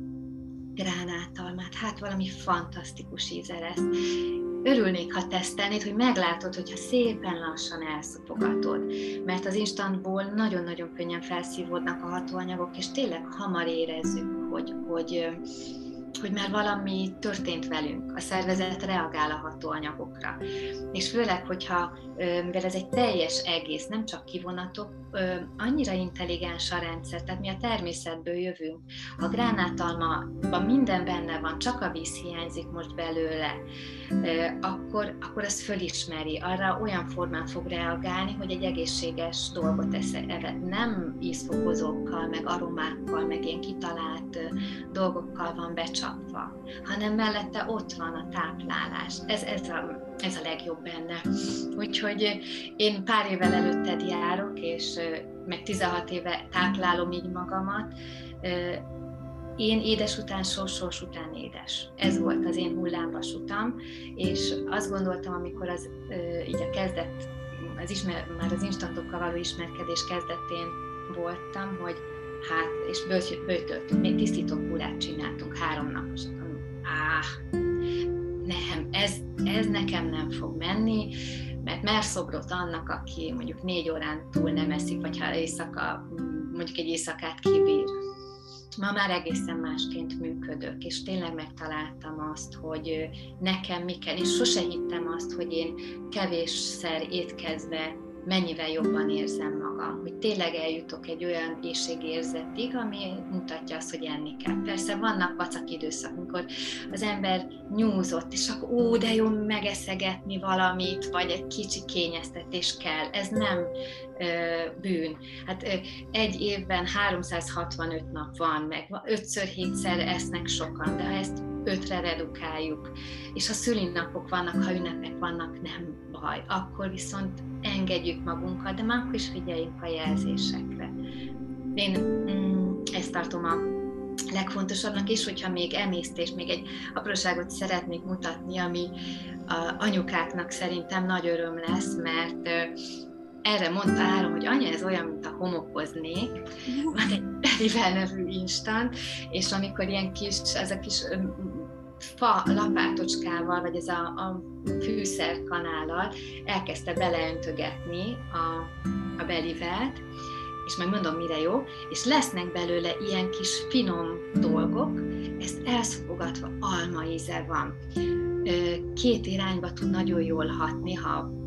gránátalmát, hát valami fantasztikus íze lesz. Örülnék, ha tesztelnéd, hogy meglátod, hogyha szépen lassan elszopogatod, mert az instantból nagyon-nagyon könnyen felszívódnak a hatóanyagok, és tényleg hamar érezzük, hogy, hogy hogy már valami történt velünk, a szervezet reagál a hatóanyagokra. És főleg, hogyha, mivel ez egy teljes egész, nem csak kivonatok, annyira intelligens a rendszer, tehát mi a természetből jövünk. A gránátalmaban minden benne van, csak a víz hiányzik most belőle, akkor, akkor az fölismeri, arra olyan formán fog reagálni, hogy egy egészséges dolgot esz, nem ízfokozókkal, meg aromákkal, meg ilyen kitalált dolgokkal van becsapva, hanem mellette ott van a táplálás. Ez, ez, a, ez a legjobb benne. Úgyhogy én pár évvel előtted járok, és meg 16 éve táplálom így magamat, én édes után sors, sors után édes. Ez volt az én hullámvas utam, és azt gondoltam, amikor az így a kezdet, az ismer, már az instantokkal való ismerkedés kezdetén voltam, hogy hát, és bőtöltünk, még tisztító kúrát csináltunk három napos. Áh, nem, ez, ez nekem nem fog menni, mert merszobrot annak, aki mondjuk négy órán túl nem eszik, vagy ha éjszaka, mondjuk egy éjszakát kibír, ma már egészen másként működök, és tényleg megtaláltam azt, hogy nekem mi kell, és sose hittem azt, hogy én kevésszer étkezve mennyivel jobban érzem magam, hogy tényleg eljutok egy olyan éjségérzetig, ami mutatja azt, hogy enni kell. Persze vannak vacak időszak, amikor az ember nyúzott, és akkor ó, de jó megeszegetni valamit, vagy egy kicsi kényeztetés kell. Ez nem bűn. Hát egy évben 365 nap van, meg 5-7-szer esznek sokan, de ha ezt ötre redukáljuk, és ha szülinapok vannak, ha ünnepek vannak, nem baj. Akkor viszont engedjük magunkat, de már akkor is figyeljünk a jelzésekre. Én mm, ezt tartom a legfontosabbnak is, hogyha még emésztés, még egy apróságot szeretnék mutatni, ami a anyukáknak szerintem nagy öröm lesz, mert erre mondta Áron, hogy anya, ez olyan, mint a homokoznék. Van egy Berivel nevű instant, és amikor ilyen kis, ez a kis fa lapátocskával, vagy ez a, a fűszerkanállal elkezdte beleöntögetni a, a belivelt, és majd mondom, mire jó, és lesznek belőle ilyen kis finom dolgok, ezt elszopogatva alma íze van. Két irányba tud nagyon jól hatni, ha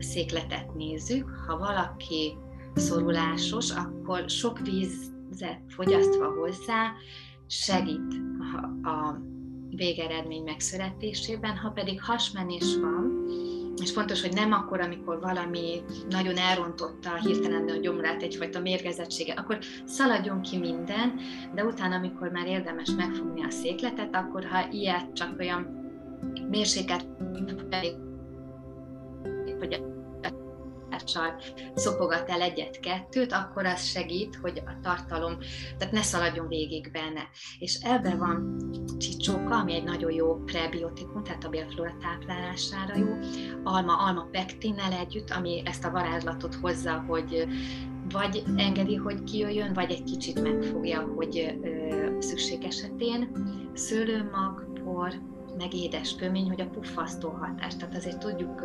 székletet nézzük. Ha valaki szorulásos, akkor sok vízet fogyasztva hozzá segít a, végeredmény megszületésében, ha pedig hasmenés van, és fontos, hogy nem akkor, amikor valami nagyon elrontotta hirtelen a gyomrát egyfajta mérgezettsége, akkor szaladjon ki minden, de utána, amikor már érdemes megfogni a székletet, akkor ha ilyet csak olyan mérsékelt hogy tárcsal szopogat el egyet-kettőt, akkor az segít, hogy a tartalom, tehát ne szaladjon végig benne. És ebben van csicsóka, ami egy nagyon jó prebiotikum, tehát a bélflóra táplálására jó, alma, alma pektinnel együtt, ami ezt a varázslatot hozza, hogy vagy engedi, hogy kijöjjön, vagy egy kicsit megfogja, hogy ö, szükség esetén. Szőlőmag, por, meg édes kömény, hogy a puffasztó hatás. Tehát azért tudjuk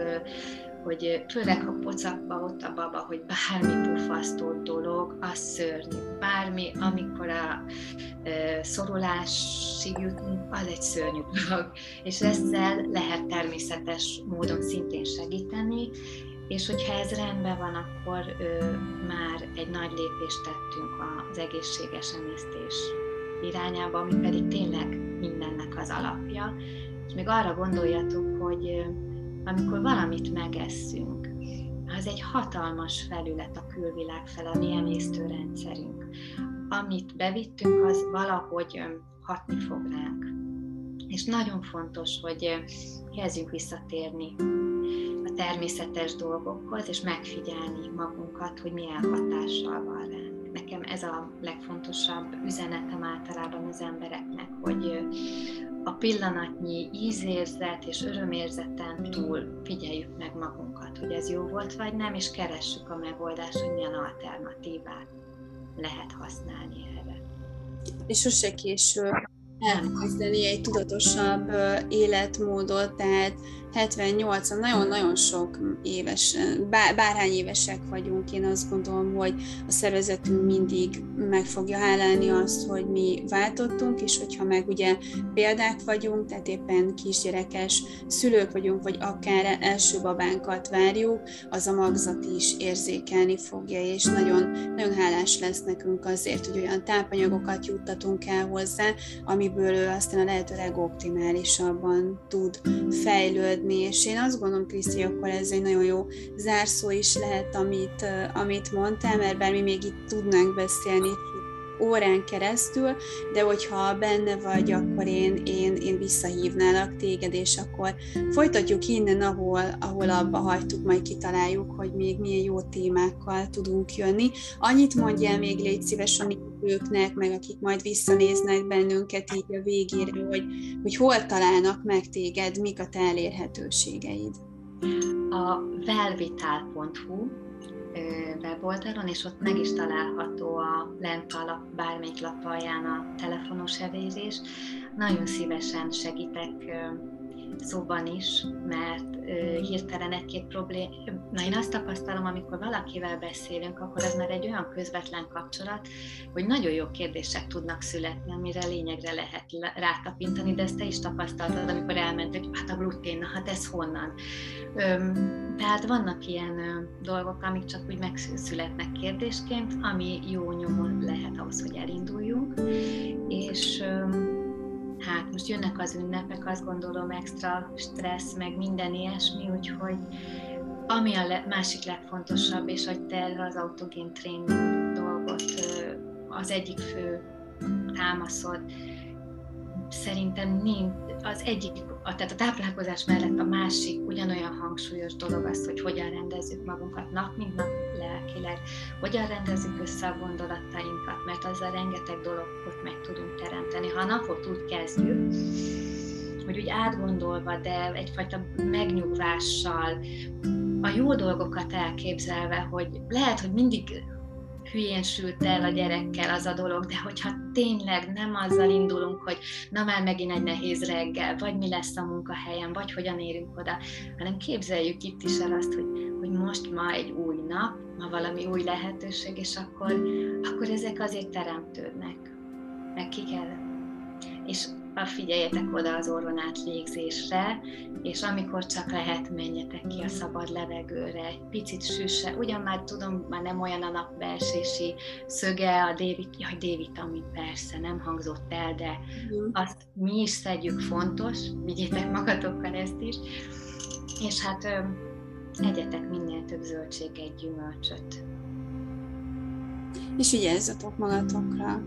hogy főleg ha pocakba ott a baba, hogy bármi pufasztó dolog, az szörnyű. Bármi, amikor a e, szorulásig jutunk, az egy szörnyű dolog. És ezzel lehet természetes módon szintén segíteni, és hogyha ez rendben van, akkor ö, már egy nagy lépést tettünk az egészséges emésztés irányába, ami pedig tényleg mindennek az alapja. És még arra gondoljatok, hogy amikor valamit megesszünk, az egy hatalmas felület a külvilág fel, a mi emésztőrendszerünk. Amit bevittünk, az valahogy hatni fog ránk. És nagyon fontos, hogy kezdjünk visszatérni a természetes dolgokhoz, és megfigyelni magunkat, hogy milyen hatással van ránk. Nekem ez a legfontosabb üzenetem általában az embereknek, hogy a pillanatnyi ízérzet és örömérzeten túl figyeljük meg magunkat, hogy ez jó volt vagy nem, és keressük a megoldást, hogy milyen alternatívát lehet használni erre. És sose késő elkezdeni egy tudatosabb életmódot, tehát 78 nagyon-nagyon sok éves, bár, bárhány évesek vagyunk, én azt gondolom, hogy a szervezetünk mindig meg fogja hálálni azt, hogy mi váltottunk, és hogyha meg ugye példák vagyunk, tehát éppen kisgyerekes szülők vagyunk, vagy akár első babánkat várjuk, az a magzat is érzékelni fogja, és nagyon, nagyon hálás lesz nekünk azért, hogy olyan tápanyagokat juttatunk el hozzá, amiből ő aztán a lehető legoptimálisabban tud fejlődni, működni, és én azt gondolom, Kriszti, akkor ez egy nagyon jó zárszó is lehet, amit, amit mondtál, mert bár mi még itt tudnánk beszélni órán keresztül, de hogyha benne vagy, akkor én, én, én visszahívnálak téged, és akkor folytatjuk innen, ahol, ahol abba hagytuk, majd kitaláljuk, hogy még milyen jó témákkal tudunk jönni. Annyit mondjál még, légy szíves a őknek, meg akik majd visszanéznek bennünket így a végére, hogy, hogy hol találnak meg téged, mik a te elérhetőségeid. A velvital.hu weboldalon, és ott meg is található a lent a lap, bármelyik lap alján a telefonos evézés. Nagyon szívesen segítek szóban is, mert hirtelen egy-két problém. Na én azt tapasztalom, amikor valakivel beszélünk, akkor ez már egy olyan közvetlen kapcsolat, hogy nagyon jó kérdések tudnak születni, amire lényegre lehet rátapintani, de ezt te is tapasztaltad, amikor elment, hogy hát a glutén, na hát ez honnan. Tehát vannak ilyen dolgok, amik csak úgy megszületnek kérdésként, ami jó nyomon lehet ahhoz, hogy elinduljunk, és hát most jönnek az ünnepek, azt gondolom extra stressz, meg minden ilyesmi, úgyhogy ami a le, másik legfontosabb, és hogy te az autogén tréning dolgot az egyik fő támaszod, szerintem az egyik, a, tehát a táplálkozás mellett a másik ugyanolyan hangsúlyos dolog az, hogy hogyan rendezzük magunkat nap, mint nap lelkileg, hogyan rendezzük össze a gondolatainkat, mert azzal rengeteg dologot meg tudunk teremteni. Ha a napot úgy kezdjük, hogy úgy átgondolva, de egyfajta megnyugvással, a jó dolgokat elképzelve, hogy lehet, hogy mindig hülyén sült el a gyerekkel az a dolog, de hogyha tényleg nem azzal indulunk, hogy na már megint egy nehéz reggel, vagy mi lesz a munkahelyen, vagy hogyan érünk oda, hanem képzeljük itt is el azt, hogy, hogy most ma egy új nap, ma valami új lehetőség, és akkor, akkor ezek azért teremtődnek, meg ki kell. És figyeljetek oda az orron át légzésre, és amikor csak lehet, menjetek ki a szabad levegőre, egy picit süsse, ugyan már tudom, már nem olyan a napbeesési szöge, a D-vitamin, jaj, D-vitamin persze, nem hangzott el, de azt mi is szedjük fontos, vigyétek magatokkal ezt is, és hát egyetek minél több zöldséget, gyümölcsöt. És vigyázzatok magatokra,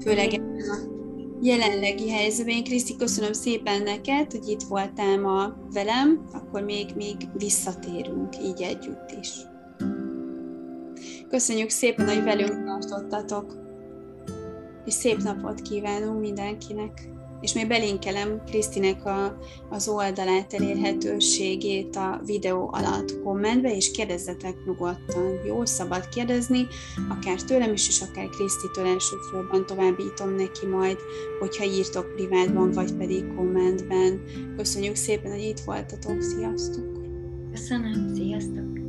főleg a jelenlegi helyzetben. Én Kriszti, köszönöm szépen neked, hogy itt voltál ma velem, akkor még, még visszatérünk így együtt is. Köszönjük szépen, hogy velünk tartottatok, és szép napot kívánunk mindenkinek és még belinkelem Krisztinek a, az oldalát elérhetőségét a videó alatt kommentbe, és kérdezzetek nyugodtan. Jó, szabad kérdezni, akár tőlem is, és akár Krisztitől elsősorban továbbítom neki majd, hogyha írtok privátban, vagy pedig kommentben. Köszönjük szépen, hogy itt voltatok, sziasztok! Köszönöm, sziasztok!